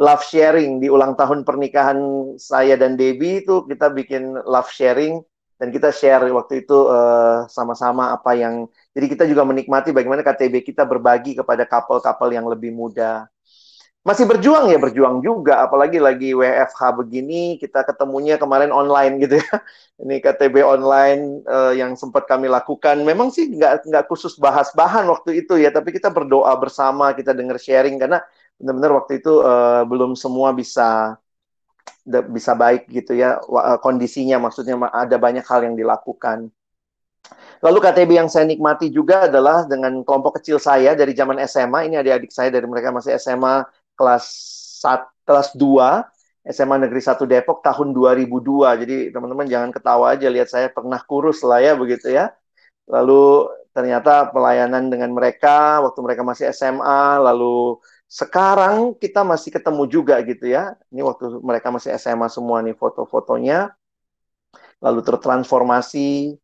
S2: love sharing di ulang tahun pernikahan saya dan Debbie itu kita bikin love sharing dan kita share waktu itu uh, sama-sama apa yang jadi kita juga menikmati bagaimana KTB kita berbagi kepada couple-couple yang lebih muda. Masih berjuang ya berjuang juga. Apalagi lagi WFH begini kita ketemunya kemarin online gitu ya. Ini KTB online uh, yang sempat kami lakukan. Memang sih nggak nggak khusus bahas bahan waktu itu ya tapi kita berdoa bersama kita dengar sharing karena benar-benar waktu itu uh, belum semua bisa bisa baik gitu ya eh, kondisinya maksudnya ada banyak hal yang dilakukan Lalu KTB yang saya nikmati juga adalah dengan kelompok kecil saya dari zaman SMA. Ini adik-adik saya dari mereka masih SMA kelas 1, kelas 2 SMA Negeri 1 Depok tahun 2002. Jadi teman-teman jangan ketawa aja lihat saya pernah kurus lah ya begitu ya. Lalu ternyata pelayanan dengan mereka waktu mereka masih SMA, lalu sekarang kita masih ketemu juga gitu ya. Ini waktu mereka masih SMA semua nih foto-fotonya. Lalu tertransformasi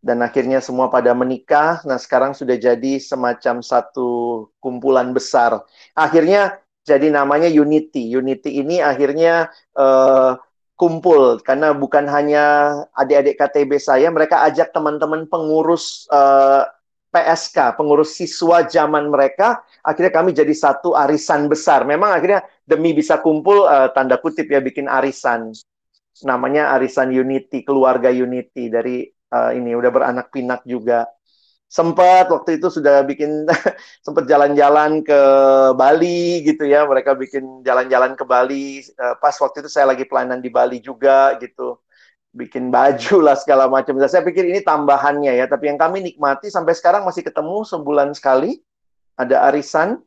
S2: dan akhirnya semua pada menikah. Nah, sekarang sudah jadi semacam satu kumpulan besar. Akhirnya jadi namanya Unity. Unity ini akhirnya uh, kumpul karena bukan hanya adik-adik KTB saya, mereka ajak teman-teman pengurus uh, PSK, pengurus siswa zaman mereka, akhirnya kami jadi satu arisan besar. Memang akhirnya demi bisa kumpul uh, tanda kutip ya bikin arisan. Namanya arisan Unity, keluarga Unity dari uh, ini udah beranak pinak juga sempat waktu itu sudah bikin sempat jalan-jalan ke Bali gitu ya mereka bikin jalan-jalan ke Bali uh, pas waktu itu saya lagi pelayanan di Bali juga gitu bikin baju lah segala macam saya pikir ini tambahannya ya tapi yang kami nikmati sampai sekarang masih ketemu sebulan sekali ada arisan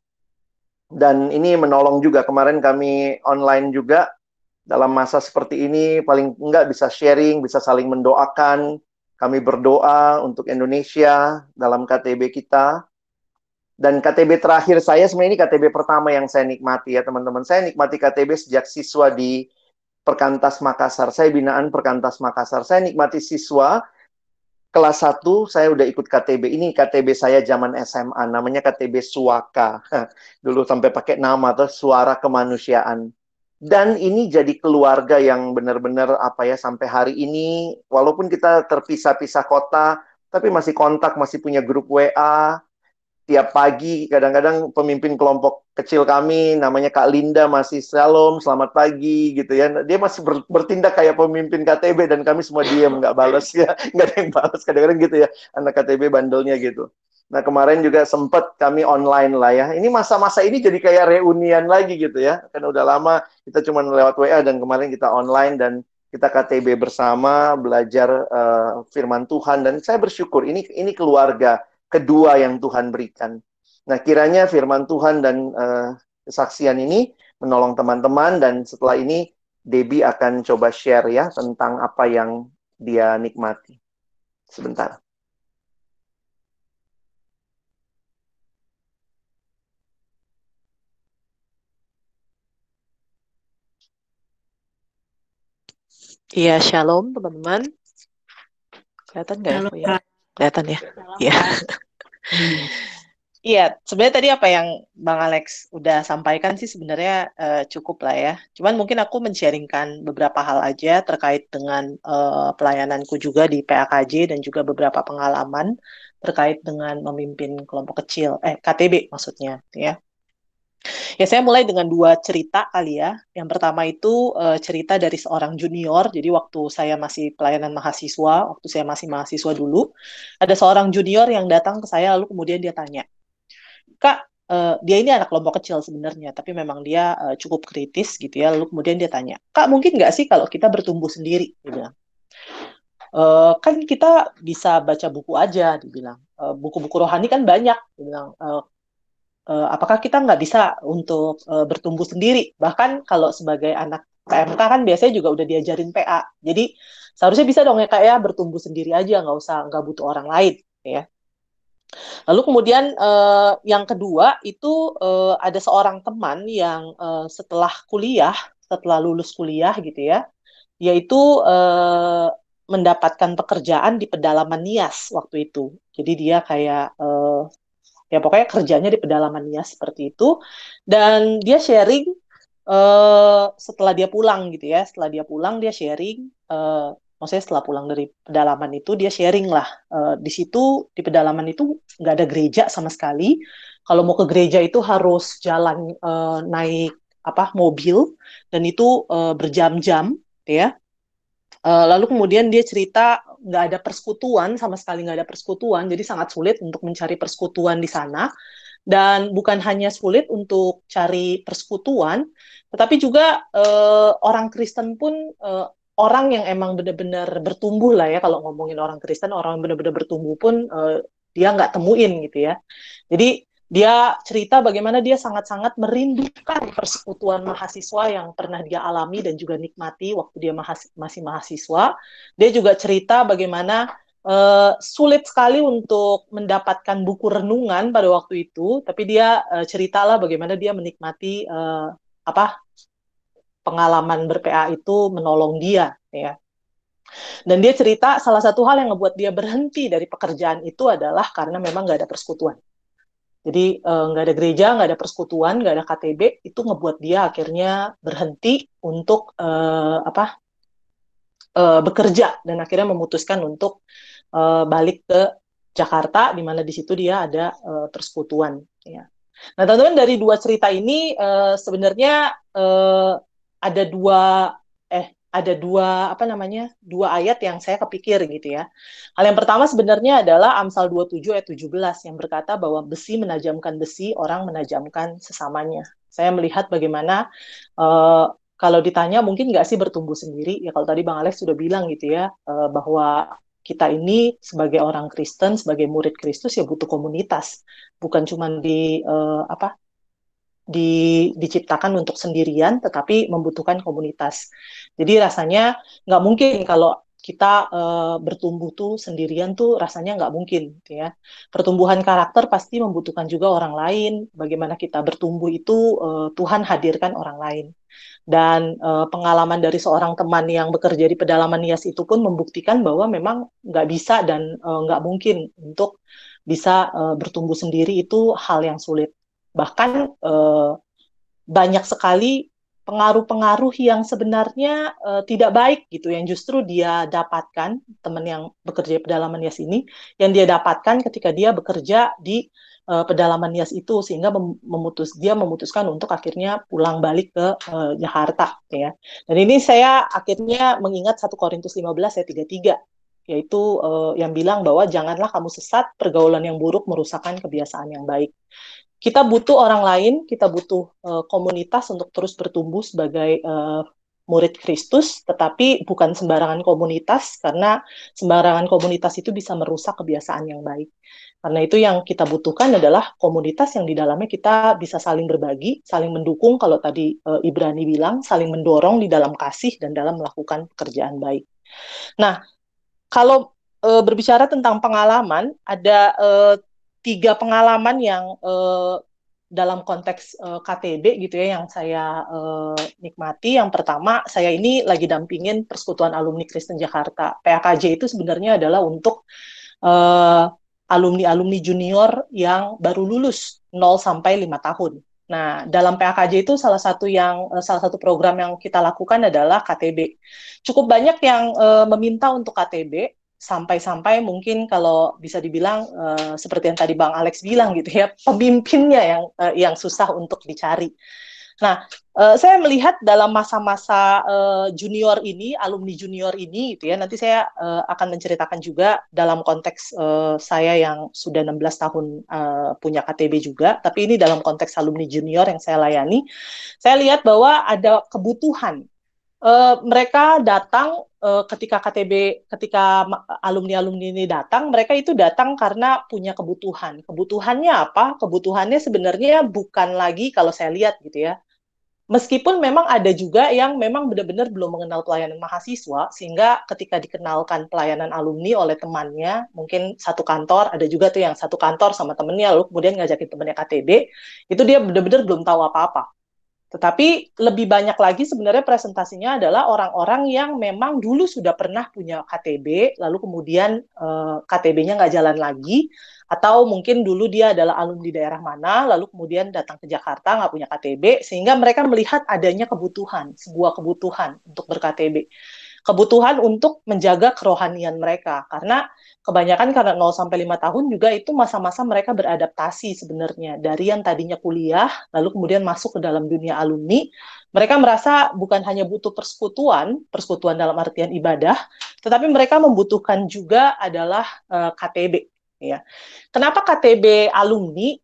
S2: dan ini menolong juga kemarin kami online juga dalam masa seperti ini paling enggak bisa sharing bisa saling mendoakan kami berdoa untuk Indonesia dalam KTB kita. Dan KTB terakhir saya sebenarnya ini KTB pertama yang saya nikmati ya teman-teman. Saya nikmati KTB sejak siswa di Perkantas Makassar. Saya binaan Perkantas Makassar. Saya nikmati siswa kelas 1 saya udah ikut KTB. Ini KTB saya zaman SMA namanya KTB Suaka. Dulu sampai pakai nama tuh Suara Kemanusiaan dan ini jadi keluarga yang benar-benar apa ya sampai hari ini walaupun kita terpisah-pisah kota tapi masih kontak masih punya grup WA tiap pagi kadang-kadang pemimpin kelompok kecil kami namanya Kak Linda masih shalom selamat pagi gitu ya dia masih ber, bertindak kayak pemimpin KTB dan kami semua diam nggak balas ya nggak ada yang balas kadang-kadang gitu ya anak KTB bandelnya gitu Nah kemarin juga sempat kami online lah ya. Ini masa-masa ini jadi kayak reunian lagi gitu ya. Karena udah lama kita cuma lewat WA dan kemarin kita online dan kita KTB bersama belajar uh, firman Tuhan dan saya bersyukur ini ini keluarga kedua yang Tuhan berikan. Nah kiranya firman Tuhan dan uh, kesaksian ini menolong teman-teman dan setelah ini Debbie akan coba share ya tentang apa yang dia nikmati. Sebentar.
S4: Iya, shalom teman-teman. Kelihatan nggak ya? ya? Kelihatan ya? Iya. Iya, sebenarnya tadi apa yang Bang Alex udah sampaikan sih sebenarnya uh, cukup lah ya. Cuman mungkin aku men-sharingkan beberapa hal aja terkait dengan uh, pelayananku juga di PAKJ dan juga beberapa pengalaman terkait dengan memimpin kelompok kecil, eh KTB maksudnya ya. Ya, saya mulai dengan dua cerita kali ya. Yang pertama itu uh, cerita dari seorang junior. Jadi waktu saya masih pelayanan mahasiswa, waktu saya masih mahasiswa dulu, ada seorang junior yang datang ke saya lalu kemudian dia tanya, "Kak, uh, dia ini anak kelompok kecil sebenarnya, tapi memang dia uh, cukup kritis gitu ya." Lalu kemudian dia tanya, "Kak, mungkin nggak sih kalau kita bertumbuh sendiri?" Dia bilang. uh, kan kita bisa baca buku aja dibilang buku-buku rohani kan banyak dibilang uh, uh, apakah kita nggak bisa untuk uh, bertumbuh sendiri? Bahkan kalau sebagai anak PMK kan biasanya juga udah diajarin PA jadi seharusnya bisa dong ya kak ya bertumbuh sendiri aja nggak usah nggak butuh orang lain ya. Lalu kemudian uh, yang kedua itu uh, ada seorang teman yang uh, setelah kuliah, setelah lulus kuliah gitu ya, yaitu uh, mendapatkan pekerjaan di pedalaman Nias waktu itu. Jadi dia kayak uh, ya pokoknya kerjanya di pedalaman Nias seperti itu. Dan dia sharing uh, setelah dia pulang gitu ya. Setelah dia pulang dia sharing uh, maksudnya setelah pulang dari pedalaman itu dia sharing lah. Uh, di situ di pedalaman itu nggak ada gereja sama sekali. Kalau mau ke gereja itu harus jalan uh, naik apa mobil. Dan itu uh, berjam-jam ya Uh, lalu kemudian dia cerita nggak ada persekutuan sama sekali nggak ada persekutuan, jadi sangat sulit untuk mencari persekutuan di sana. Dan bukan hanya sulit untuk cari persekutuan, tetapi juga uh, orang Kristen pun uh, orang yang emang benar-benar bertumbuh lah ya kalau ngomongin orang Kristen, orang benar-benar bertumbuh pun uh, dia nggak temuin gitu ya. Jadi dia cerita bagaimana dia sangat-sangat merindukan persekutuan mahasiswa yang pernah dia alami dan juga nikmati waktu dia masih mahasiswa. Dia juga cerita bagaimana uh, sulit sekali untuk mendapatkan buku renungan pada waktu itu, tapi dia uh, ceritalah bagaimana dia menikmati uh, apa pengalaman ber-PA itu menolong dia, ya. Dan dia cerita salah satu hal yang ngebuat dia berhenti dari pekerjaan itu adalah karena memang nggak ada persekutuan jadi eh, nggak uh, ada gereja, nggak ada persekutuan, nggak ada KTB, itu ngebuat dia akhirnya berhenti untuk uh, apa uh, bekerja dan akhirnya memutuskan untuk uh, balik ke Jakarta, di mana di situ dia ada uh, persekutuan. Ya. Nah, teman-teman dari dua cerita ini uh, sebenarnya uh, ada dua ada dua apa namanya dua ayat yang saya kepikir gitu ya. Hal yang pertama sebenarnya adalah Amsal 27 ayat 17 yang berkata bahwa besi menajamkan besi, orang menajamkan sesamanya. Saya melihat bagaimana uh, kalau ditanya mungkin nggak sih bertumbuh sendiri ya kalau tadi Bang Alex sudah bilang gitu ya uh, bahwa kita ini sebagai orang Kristen, sebagai murid Kristus ya butuh komunitas, bukan cuma di uh, apa di, diciptakan untuk sendirian, tetapi membutuhkan komunitas. Jadi rasanya nggak mungkin kalau kita uh, bertumbuh tuh sendirian tuh rasanya nggak mungkin, gitu ya. Pertumbuhan karakter pasti membutuhkan juga orang lain. Bagaimana kita bertumbuh itu uh, Tuhan hadirkan orang lain. Dan uh, pengalaman dari seorang teman yang bekerja di pedalaman Nias itu pun membuktikan bahwa memang nggak bisa dan nggak mungkin untuk bisa uh, bertumbuh sendiri itu hal yang sulit bahkan eh, banyak sekali pengaruh-pengaruh yang sebenarnya uh, tidak baik gitu yang justru dia dapatkan teman yang bekerja di pedalaman Nias ini yang dia dapatkan ketika dia bekerja di uh, pedalaman Nias itu sehingga mem memutus dia memutuskan untuk akhirnya pulang balik ke uh, Jakarta ya. Dan ini saya akhirnya mengingat 1 Korintus 15 ayat 33 yaitu uh, yang bilang bahwa janganlah kamu sesat pergaulan yang buruk merusakkan kebiasaan yang baik kita butuh orang lain, kita butuh uh, komunitas untuk terus bertumbuh sebagai uh, murid Kristus, tetapi bukan sembarangan komunitas karena sembarangan komunitas itu bisa merusak kebiasaan yang baik. Karena itu yang kita butuhkan adalah komunitas yang di dalamnya kita bisa saling berbagi, saling mendukung kalau tadi uh, Ibrani bilang, saling mendorong di dalam kasih dan dalam melakukan pekerjaan baik. Nah, kalau uh, berbicara tentang pengalaman, ada uh, tiga pengalaman yang uh, dalam konteks uh, eh, KTB gitu ya yang saya uh, nikmati. Yang pertama, saya ini lagi dampingin Persekutuan Alumni Kristen Jakarta. PAKJ itu sebenarnya adalah untuk uh, alumni-alumni junior yang baru lulus 0 sampai 5 tahun. Nah, dalam PAKJ itu salah satu yang salah satu program yang kita lakukan adalah KTB. Cukup banyak yang uh, meminta untuk KTB sampai-sampai mungkin kalau bisa dibilang uh, seperti yang tadi Bang Alex bilang gitu ya pemimpinnya yang uh, yang susah untuk dicari. Nah, uh, saya melihat dalam masa-masa uh, junior ini, alumni junior ini gitu ya. Nanti saya uh, akan menceritakan juga dalam konteks uh, saya yang sudah 16 tahun uh, punya KTB juga, tapi ini dalam konteks alumni junior yang saya layani. Saya lihat bahwa ada kebutuhan uh, mereka datang uh, ketika KTB ketika alumni alumni ini datang mereka itu datang karena punya kebutuhan. Kebutuhannya apa? Kebutuhannya sebenarnya bukan lagi kalau saya lihat gitu ya. Meskipun memang ada juga yang memang benar-benar belum mengenal pelayanan mahasiswa, sehingga ketika dikenalkan pelayanan alumni oleh temannya, mungkin satu kantor, ada juga tuh yang satu kantor sama temennya, lalu kemudian ngajakin temennya KTB, itu dia benar-benar belum tahu apa-apa. Tetapi lebih banyak lagi sebenarnya presentasinya adalah orang-orang yang memang dulu sudah pernah punya KTB, lalu kemudian eh, KTB-nya nggak jalan lagi, atau mungkin dulu dia adalah alumni daerah mana, lalu kemudian datang ke Jakarta nggak punya KTB, sehingga mereka melihat adanya kebutuhan, sebuah kebutuhan untuk ber-KTB. Kebutuhan untuk menjaga kerohanian mereka, karena kebanyakan karena 0 sampai 5 tahun juga itu masa-masa mereka beradaptasi sebenarnya dari yang tadinya kuliah lalu kemudian masuk ke dalam dunia alumni mereka merasa bukan hanya butuh persekutuan persekutuan dalam artian ibadah tetapi mereka membutuhkan juga adalah uh, eh, KTB ya. Kenapa KTB alumni?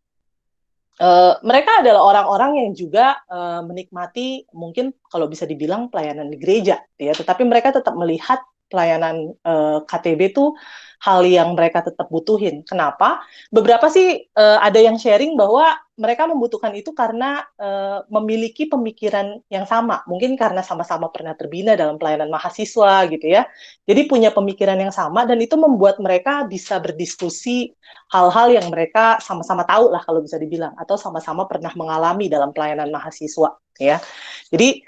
S4: Uh, mereka adalah orang-orang yang juga uh, menikmati mungkin kalau bisa dibilang pelayanan di gereja, ya. Tetapi mereka tetap melihat pelayanan uh, KTB itu hal yang mereka tetap butuhin. Kenapa? Beberapa sih uh, ada yang sharing bahwa mereka membutuhkan itu karena uh, memiliki pemikiran yang sama. Mungkin karena sama-sama pernah terbina dalam pelayanan mahasiswa gitu ya. Jadi punya pemikiran yang sama dan itu membuat mereka bisa berdiskusi hal-hal yang mereka sama-sama tahu lah kalau bisa dibilang atau sama-sama pernah mengalami dalam pelayanan mahasiswa ya. Jadi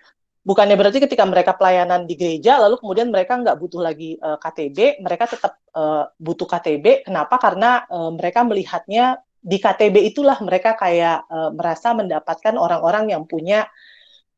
S4: bukannya berarti ketika mereka pelayanan di gereja lalu kemudian mereka nggak butuh lagi uh, eh, KTB mereka tetap uh, butuh KTB kenapa karena uh, mereka melihatnya di KTB itulah mereka kayak uh, merasa mendapatkan orang-orang yang punya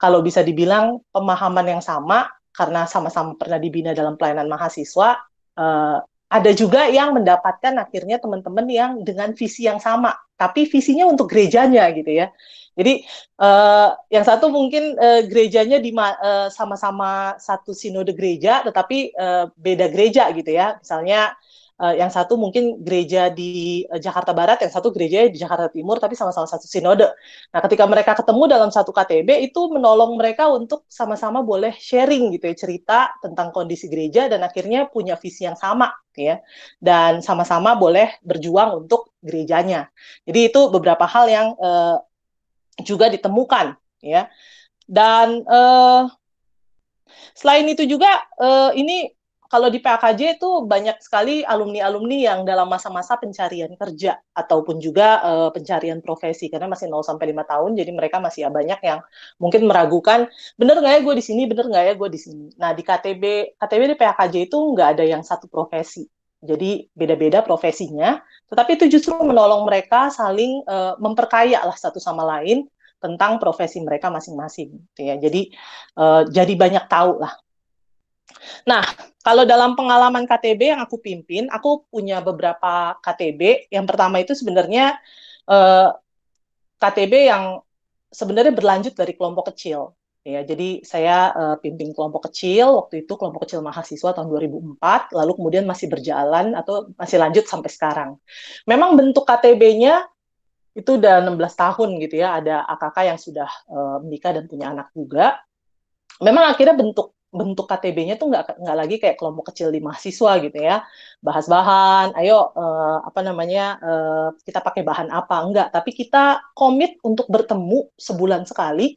S4: kalau bisa dibilang pemahaman yang sama karena sama-sama pernah dibina dalam pelayanan mahasiswa uh, ada juga yang mendapatkan akhirnya teman-teman yang dengan visi yang sama tapi visinya untuk gerejanya gitu ya jadi uh, yang satu mungkin uh, gerejanya di uh, sama-sama satu sinode gereja, tetapi uh, beda gereja gitu ya. Misalnya uh, yang satu mungkin gereja di uh, Jakarta Barat, yang satu gereja di Jakarta Timur, tapi sama-sama satu sinode. Nah, ketika mereka ketemu dalam satu KTB, itu menolong mereka untuk sama-sama boleh sharing gitu ya, cerita tentang kondisi gereja dan akhirnya punya visi yang sama, gitu ya. Dan sama-sama boleh berjuang untuk gerejanya. Jadi itu beberapa hal yang uh, juga ditemukan ya dan uh, selain itu juga ini kalau di PAKJ itu banyak sekali alumni-alumni yang dalam masa-masa pencarian kerja ataupun juga uh, pencarian profesi karena masih 0 sampai 5 tahun jadi mereka masih ya banyak yang mungkin meragukan bener nggak ya gue di sini bener nggak ya gue di sini nah di KTB KTB di PAKJ itu nggak ada yang satu profesi jadi beda-beda profesinya, tetapi itu justru menolong mereka saling uh, memperkaya lah satu sama lain tentang profesi mereka masing-masing. Gitu ya. Jadi uh, jadi banyak tahu lah. Nah, kalau dalam pengalaman KTB yang aku pimpin, aku punya beberapa KTB. Yang pertama itu sebenarnya eh, KTB yang sebenarnya berlanjut dari kelompok kecil. Ya jadi saya uh, pimpin kelompok kecil waktu itu kelompok kecil mahasiswa tahun 2004 lalu kemudian masih berjalan atau masih lanjut sampai sekarang. Memang bentuk KTB-nya itu udah 16 tahun gitu ya ada AKK yang sudah uh, menikah dan punya anak juga. Memang akhirnya bentuk bentuk KTB-nya tuh nggak nggak lagi kayak kelompok kecil di mahasiswa gitu ya. Bahas bahan ayo uh, apa namanya uh, kita pakai bahan apa? Enggak tapi kita komit untuk bertemu sebulan sekali.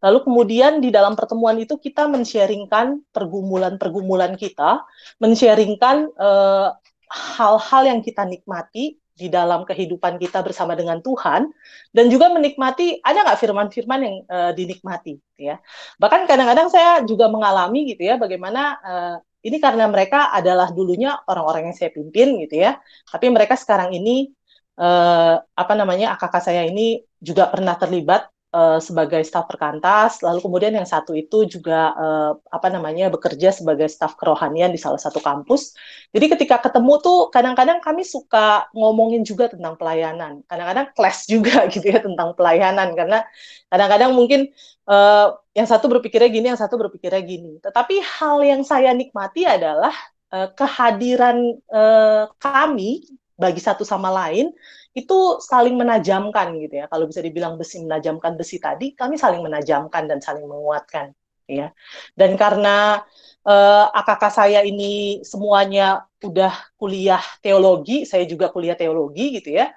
S4: Lalu kemudian di dalam pertemuan itu kita men-sharingkan pergumulan-pergumulan kita, men-sharingkan eh, hal-hal yang kita nikmati di dalam kehidupan kita bersama dengan Tuhan dan juga menikmati ada nggak firman-firman yang uh, dinikmati gitu ya? Bahkan kadang-kadang saya juga mengalami gitu ya bagaimana uh, ini karena mereka adalah dulunya orang-orang yang saya pimpin gitu ya. Tapi mereka sekarang ini uh, apa namanya akak saya ini juga pernah terlibat uh, sebagai staf perkantas, lalu kemudian yang satu itu juga uh, apa namanya bekerja sebagai staf kerohanian di salah satu kampus. Jadi ketika ketemu tuh kadang-kadang kami suka ngomongin juga tentang pelayanan, kadang-kadang clash juga gitu ya tentang pelayanan karena kadang-kadang mungkin uh, yang satu berpikirnya gini, yang satu berpikirnya gini. Tetapi hal yang saya nikmati adalah uh, kehadiran uh, kami bagi satu sama lain itu saling menajamkan gitu ya. Kalau bisa dibilang besi menajamkan besi tadi, kami saling menajamkan dan saling menguatkan ya. Dan karena eh, AKK saya ini semuanya udah kuliah teologi, saya juga kuliah teologi gitu ya.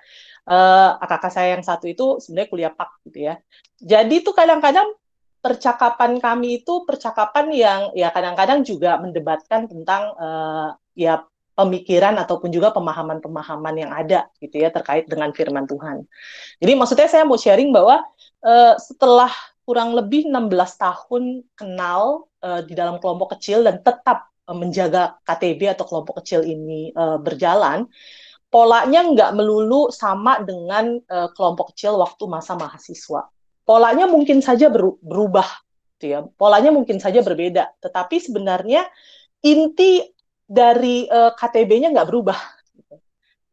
S4: Eh, AKK saya yang satu itu sebenarnya kuliah pak gitu ya. Jadi itu kadang-kadang percakapan kami itu percakapan yang ya kadang-kadang juga mendebatkan tentang uh, ya pemikiran ataupun juga pemahaman-pemahaman yang ada gitu ya terkait dengan firman Tuhan. Jadi maksudnya saya mau sharing bahwa uh, setelah kurang lebih 16 tahun kenal uh, di dalam kelompok kecil dan tetap uh, menjaga KTB atau kelompok kecil ini uh, berjalan, polanya nggak melulu sama dengan uh, kelompok kecil waktu masa mahasiswa. Polanya mungkin saja berubah, gitu ya. Polanya mungkin saja berbeda, tetapi sebenarnya inti dari uh, KTB-nya nggak berubah. Gitu.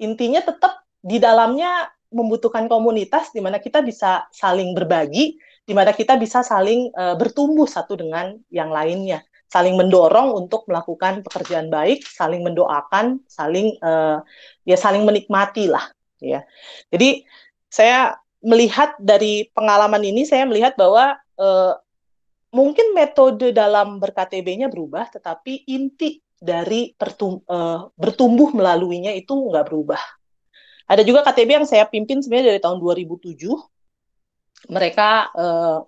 S4: Intinya tetap di dalamnya membutuhkan komunitas di mana kita bisa saling berbagi, di mana kita bisa saling uh, bertumbuh satu dengan yang lainnya, saling mendorong untuk melakukan pekerjaan baik, saling mendoakan, saling uh, ya saling menikmati lah, ya. Jadi saya melihat dari pengalaman ini, saya melihat bahwa uh, mungkin metode dalam berKTB-nya berubah, tetapi inti dari pertum uh, bertumbuh melaluinya itu nggak berubah. Ada juga KTB yang saya pimpin sebenarnya dari tahun 2007 mereka uh,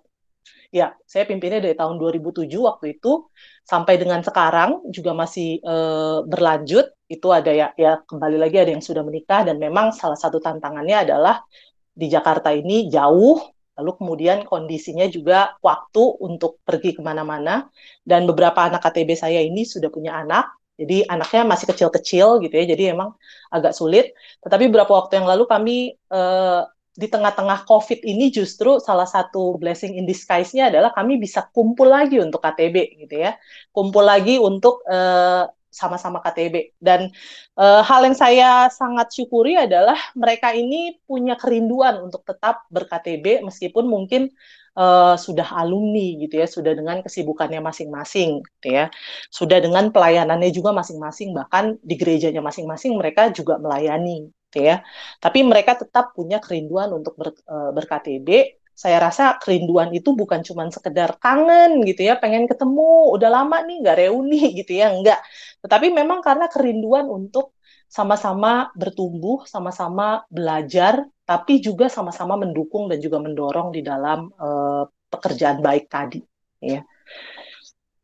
S4: ya saya pimpinnya dari tahun 2007 waktu itu. Sampai dengan sekarang juga masih uh, berlanjut. Itu ada ya ya kembali lagi ada yang sudah menikah. Dan memang salah satu tantangannya adalah di Jakarta ini jauh lalu kemudian kondisinya juga waktu untuk pergi ke mana-mana. Dan beberapa anak KTB saya ini sudah punya anak. Jadi anaknya masih kecil-kecil gitu ya. Jadi emang agak sulit. Tetapi beberapa waktu yang lalu kami uh, di tengah-tengah COVID ini justru salah satu blessing in disguise-nya adalah kami bisa kumpul lagi untuk KTB gitu ya. Kumpul lagi untuk uh, sama-sama KTB. Dan uh, hal yang saya sangat syukuri adalah mereka ini punya kerinduan untuk tetap ber-KTB meskipun mungkin uh, sudah alumni gitu ya, sudah dengan kesibukannya masing-masing gitu ya. Sudah dengan pelayanannya juga masing-masing bahkan di gerejanya masing-masing mereka juga melayani gitu ya. Tapi mereka tetap punya kerinduan untuk ber, uh, ber-KTB. Saya rasa kerinduan itu bukan cuma sekedar kangen gitu ya, pengen ketemu, udah lama nih nggak reuni gitu ya, enggak. Tetapi memang karena kerinduan untuk sama-sama bertumbuh, sama-sama belajar, tapi juga sama-sama mendukung dan juga mendorong di dalam uh, pekerjaan baik tadi, ya.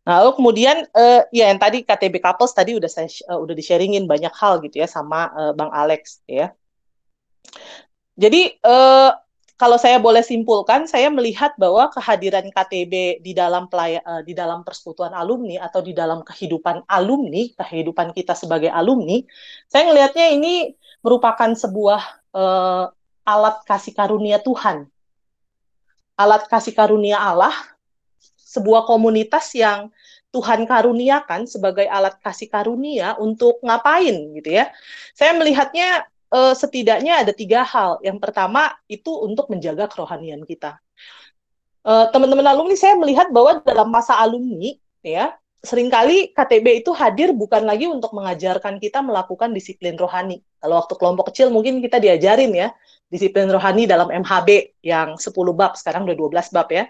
S4: Nah, lalu kemudian uh, ya yang tadi KTB couples tadi udah saya uh, udah di-sharingin banyak hal gitu ya sama uh, Bang Alex ya. Jadi uh, kalau saya boleh simpulkan, saya melihat bahwa kehadiran KTB di dalam pelaya, uh, di dalam persekutuan alumni atau di dalam kehidupan alumni, kehidupan kita sebagai alumni, saya melihatnya ini merupakan sebuah uh, alat kasih karunia Tuhan, alat kasih karunia Allah sebuah komunitas yang Tuhan karuniakan sebagai alat kasih karunia untuk ngapain gitu ya. Saya melihatnya uh, setidaknya ada tiga hal. Yang pertama itu untuk menjaga kerohanian kita. Uh, teman-teman alumni saya melihat bahwa dalam masa alumni ya sering kali KTB itu hadir bukan lagi untuk mengajarkan kita melakukan disiplin rohani. Kalau waktu kelompok kecil mungkin kita diajarin ya disiplin rohani dalam MHB yang 10 bab, sekarang udah 12 bab ya.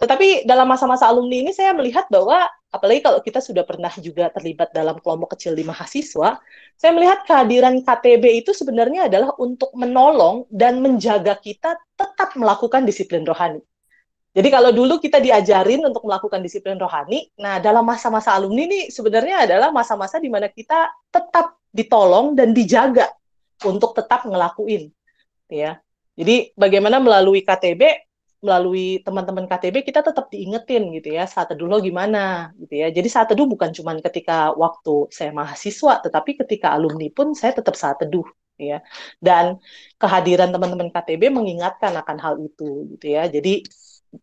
S4: Tetapi dalam masa-masa alumni ini saya melihat bahwa apalagi kalau kita sudah pernah juga terlibat dalam kelompok kecil di mahasiswa, saya melihat kehadiran KTB itu sebenarnya adalah untuk menolong dan menjaga kita tetap melakukan disiplin rohani. Jadi kalau dulu kita diajarin untuk melakukan disiplin rohani, nah dalam masa-masa alumni ini sebenarnya adalah masa-masa di mana kita tetap ditolong dan dijaga untuk tetap ngelakuin ya. Jadi bagaimana melalui KTB, melalui teman-teman KTB kita tetap diingetin gitu ya saat teduh lo gimana gitu ya. Jadi saat teduh bukan cuma ketika waktu saya mahasiswa, tetapi ketika alumni pun saya tetap saat teduh ya. Dan kehadiran teman-teman KTB mengingatkan akan hal itu gitu ya. Jadi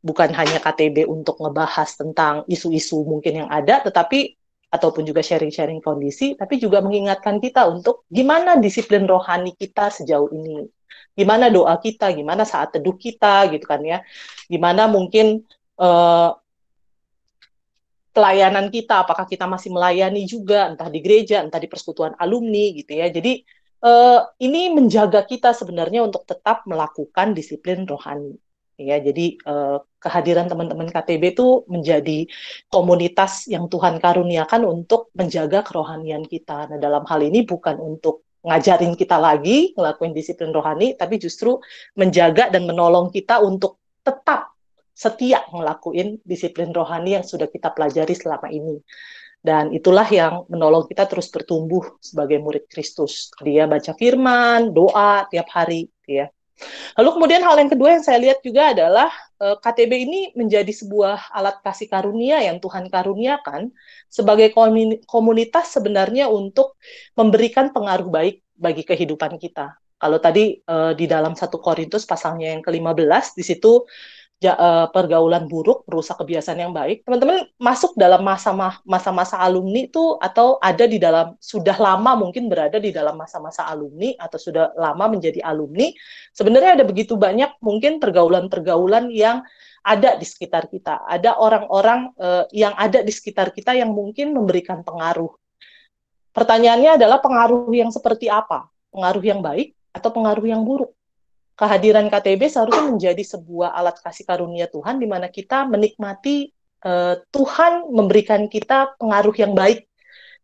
S4: bukan hanya KTB untuk ngebahas tentang isu-isu mungkin yang ada, tetapi ataupun juga sharing-sharing kondisi, tapi juga mengingatkan kita untuk gimana disiplin rohani kita sejauh ini gimana doa kita, gimana saat teduh kita gitu kan ya. Gimana mungkin uh, pelayanan kita, apakah kita masih melayani juga entah di gereja, entah di persekutuan alumni gitu ya. Jadi uh, ini menjaga kita sebenarnya untuk tetap melakukan disiplin rohani. Ya, jadi uh, kehadiran teman-teman KTB itu menjadi komunitas yang Tuhan karuniakan untuk menjaga kerohanian kita. Nah, dalam hal ini bukan untuk ngajarin kita lagi ngelakuin disiplin rohani, tapi justru menjaga dan menolong kita untuk tetap setia ngelakuin disiplin rohani yang sudah kita pelajari selama ini. Dan itulah yang menolong kita terus bertumbuh sebagai murid Kristus. Dia baca firman, doa tiap hari, ya. Lalu kemudian hal yang kedua yang saya lihat juga adalah eh, KTB ini menjadi sebuah alat kasih karunia yang Tuhan karuniakan sebagai komunitas sebenarnya untuk memberikan pengaruh baik bagi kehidupan kita. Kalau tadi uh, di dalam satu Korintus pasalnya yang ke-15 di situ uh, pergaulan buruk, merusak kebiasaan yang baik. Teman-teman masuk dalam masa-masa alumni itu atau ada di dalam sudah lama mungkin berada di dalam masa-masa alumni atau sudah lama menjadi alumni. Sebenarnya ada begitu banyak mungkin pergaulan-pergaulan yang ada di sekitar kita. Ada orang-orang uh, yang ada di sekitar kita yang mungkin memberikan pengaruh. Pertanyaannya adalah pengaruh yang seperti apa? Pengaruh yang baik atau pengaruh yang buruk? Kehadiran KTB seharusnya menjadi sebuah alat kasih karunia Tuhan di mana kita menikmati uh, Tuhan memberikan kita pengaruh yang baik.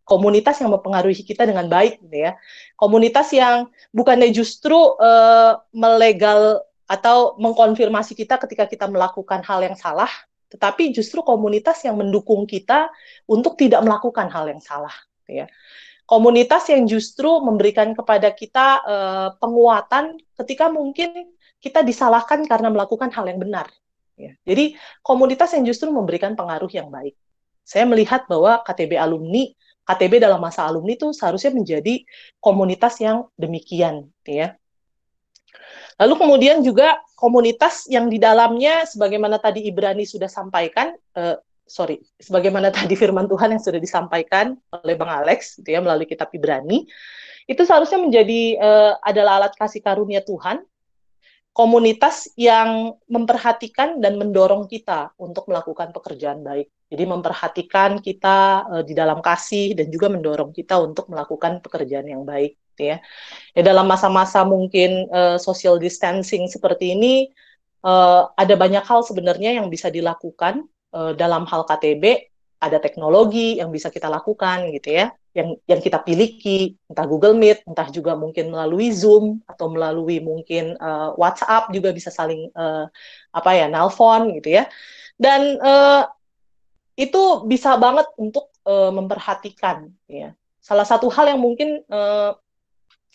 S4: Komunitas yang mempengaruhi kita dengan baik gitu ya. Komunitas yang bukannya justru uh, melegal atau mengkonfirmasi kita ketika kita melakukan hal yang salah tetapi justru komunitas yang mendukung kita untuk tidak melakukan hal yang salah gitu ya komunitas yang justru memberikan kepada kita uh, penguatan ketika mungkin kita disalahkan karena melakukan hal yang benar. Ya. Jadi komunitas yang justru memberikan pengaruh yang baik. Saya melihat bahwa KTB alumni, KTB dalam masa alumni itu seharusnya menjadi komunitas yang demikian, ya. Lalu kemudian juga komunitas yang di dalamnya, sebagaimana tadi Ibrani sudah sampaikan, eh, sorry, sebagaimana tadi firman Tuhan yang sudah disampaikan oleh Bang Alex, gitu ya, melalui kitab Ibrani, itu seharusnya menjadi uh, adalah alat kasih karunia Tuhan, komunitas yang memperhatikan dan mendorong kita untuk melakukan pekerjaan baik. Jadi memperhatikan kita uh, di dalam kasih dan juga mendorong kita untuk melakukan pekerjaan yang baik, gitu ya. Ya dalam masa-masa mungkin uh, social distancing seperti ini, uh, ada banyak hal sebenarnya yang bisa dilakukan uh, dalam hal KTB ada teknologi yang bisa kita lakukan gitu ya yang yang kita piliki entah Google Meet entah juga mungkin melalui Zoom atau melalui mungkin uh, WhatsApp juga bisa saling uh, apa ya nelpon gitu ya. Dan uh, itu bisa banget untuk uh, memperhatikan ya. Salah satu hal yang mungkin uh,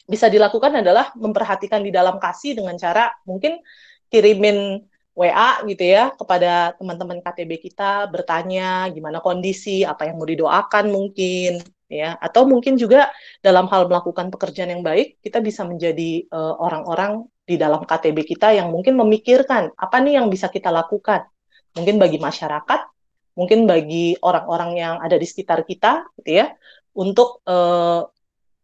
S4: bisa dilakukan adalah memperhatikan di dalam kasih dengan cara mungkin kirimin WA gitu ya kepada teman-teman KTB kita bertanya gimana kondisi, apa yang mau didoakan mungkin ya. Atau mungkin juga dalam hal melakukan pekerjaan yang baik kita bisa menjadi eh, orang-orang uh, di dalam KTB kita yang mungkin memikirkan apa nih yang bisa kita lakukan? Mungkin bagi masyarakat mungkin bagi orang-orang yang ada di sekitar kita gitu ya untuk uh,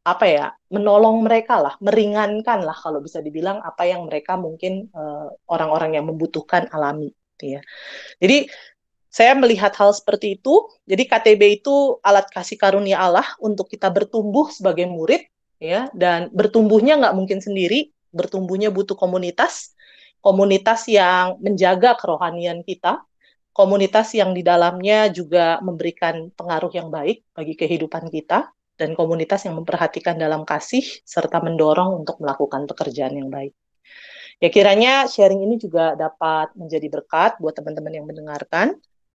S4: apa ya menolong mereka lah meringankan lah kalau bisa dibilang apa yang mereka mungkin eh, orang-orang uh, yang membutuhkan alami gitu ya. Jadi saya melihat hal seperti itu. Jadi KTB itu alat kasih karunia Allah untuk kita bertumbuh sebagai murid ya. Dan bertumbuhnya nggak mungkin sendiri bertumbuhnya butuh komunitas. Komunitas yang menjaga kerohanian kita. Komunitas yang di dalamnya juga memberikan pengaruh yang baik bagi kehidupan kita dan komunitas yang memperhatikan dalam kasih serta mendorong untuk melakukan pekerjaan yang baik. Ya kiranya sharing ini juga dapat menjadi berkat buat teman-teman yang mendengarkan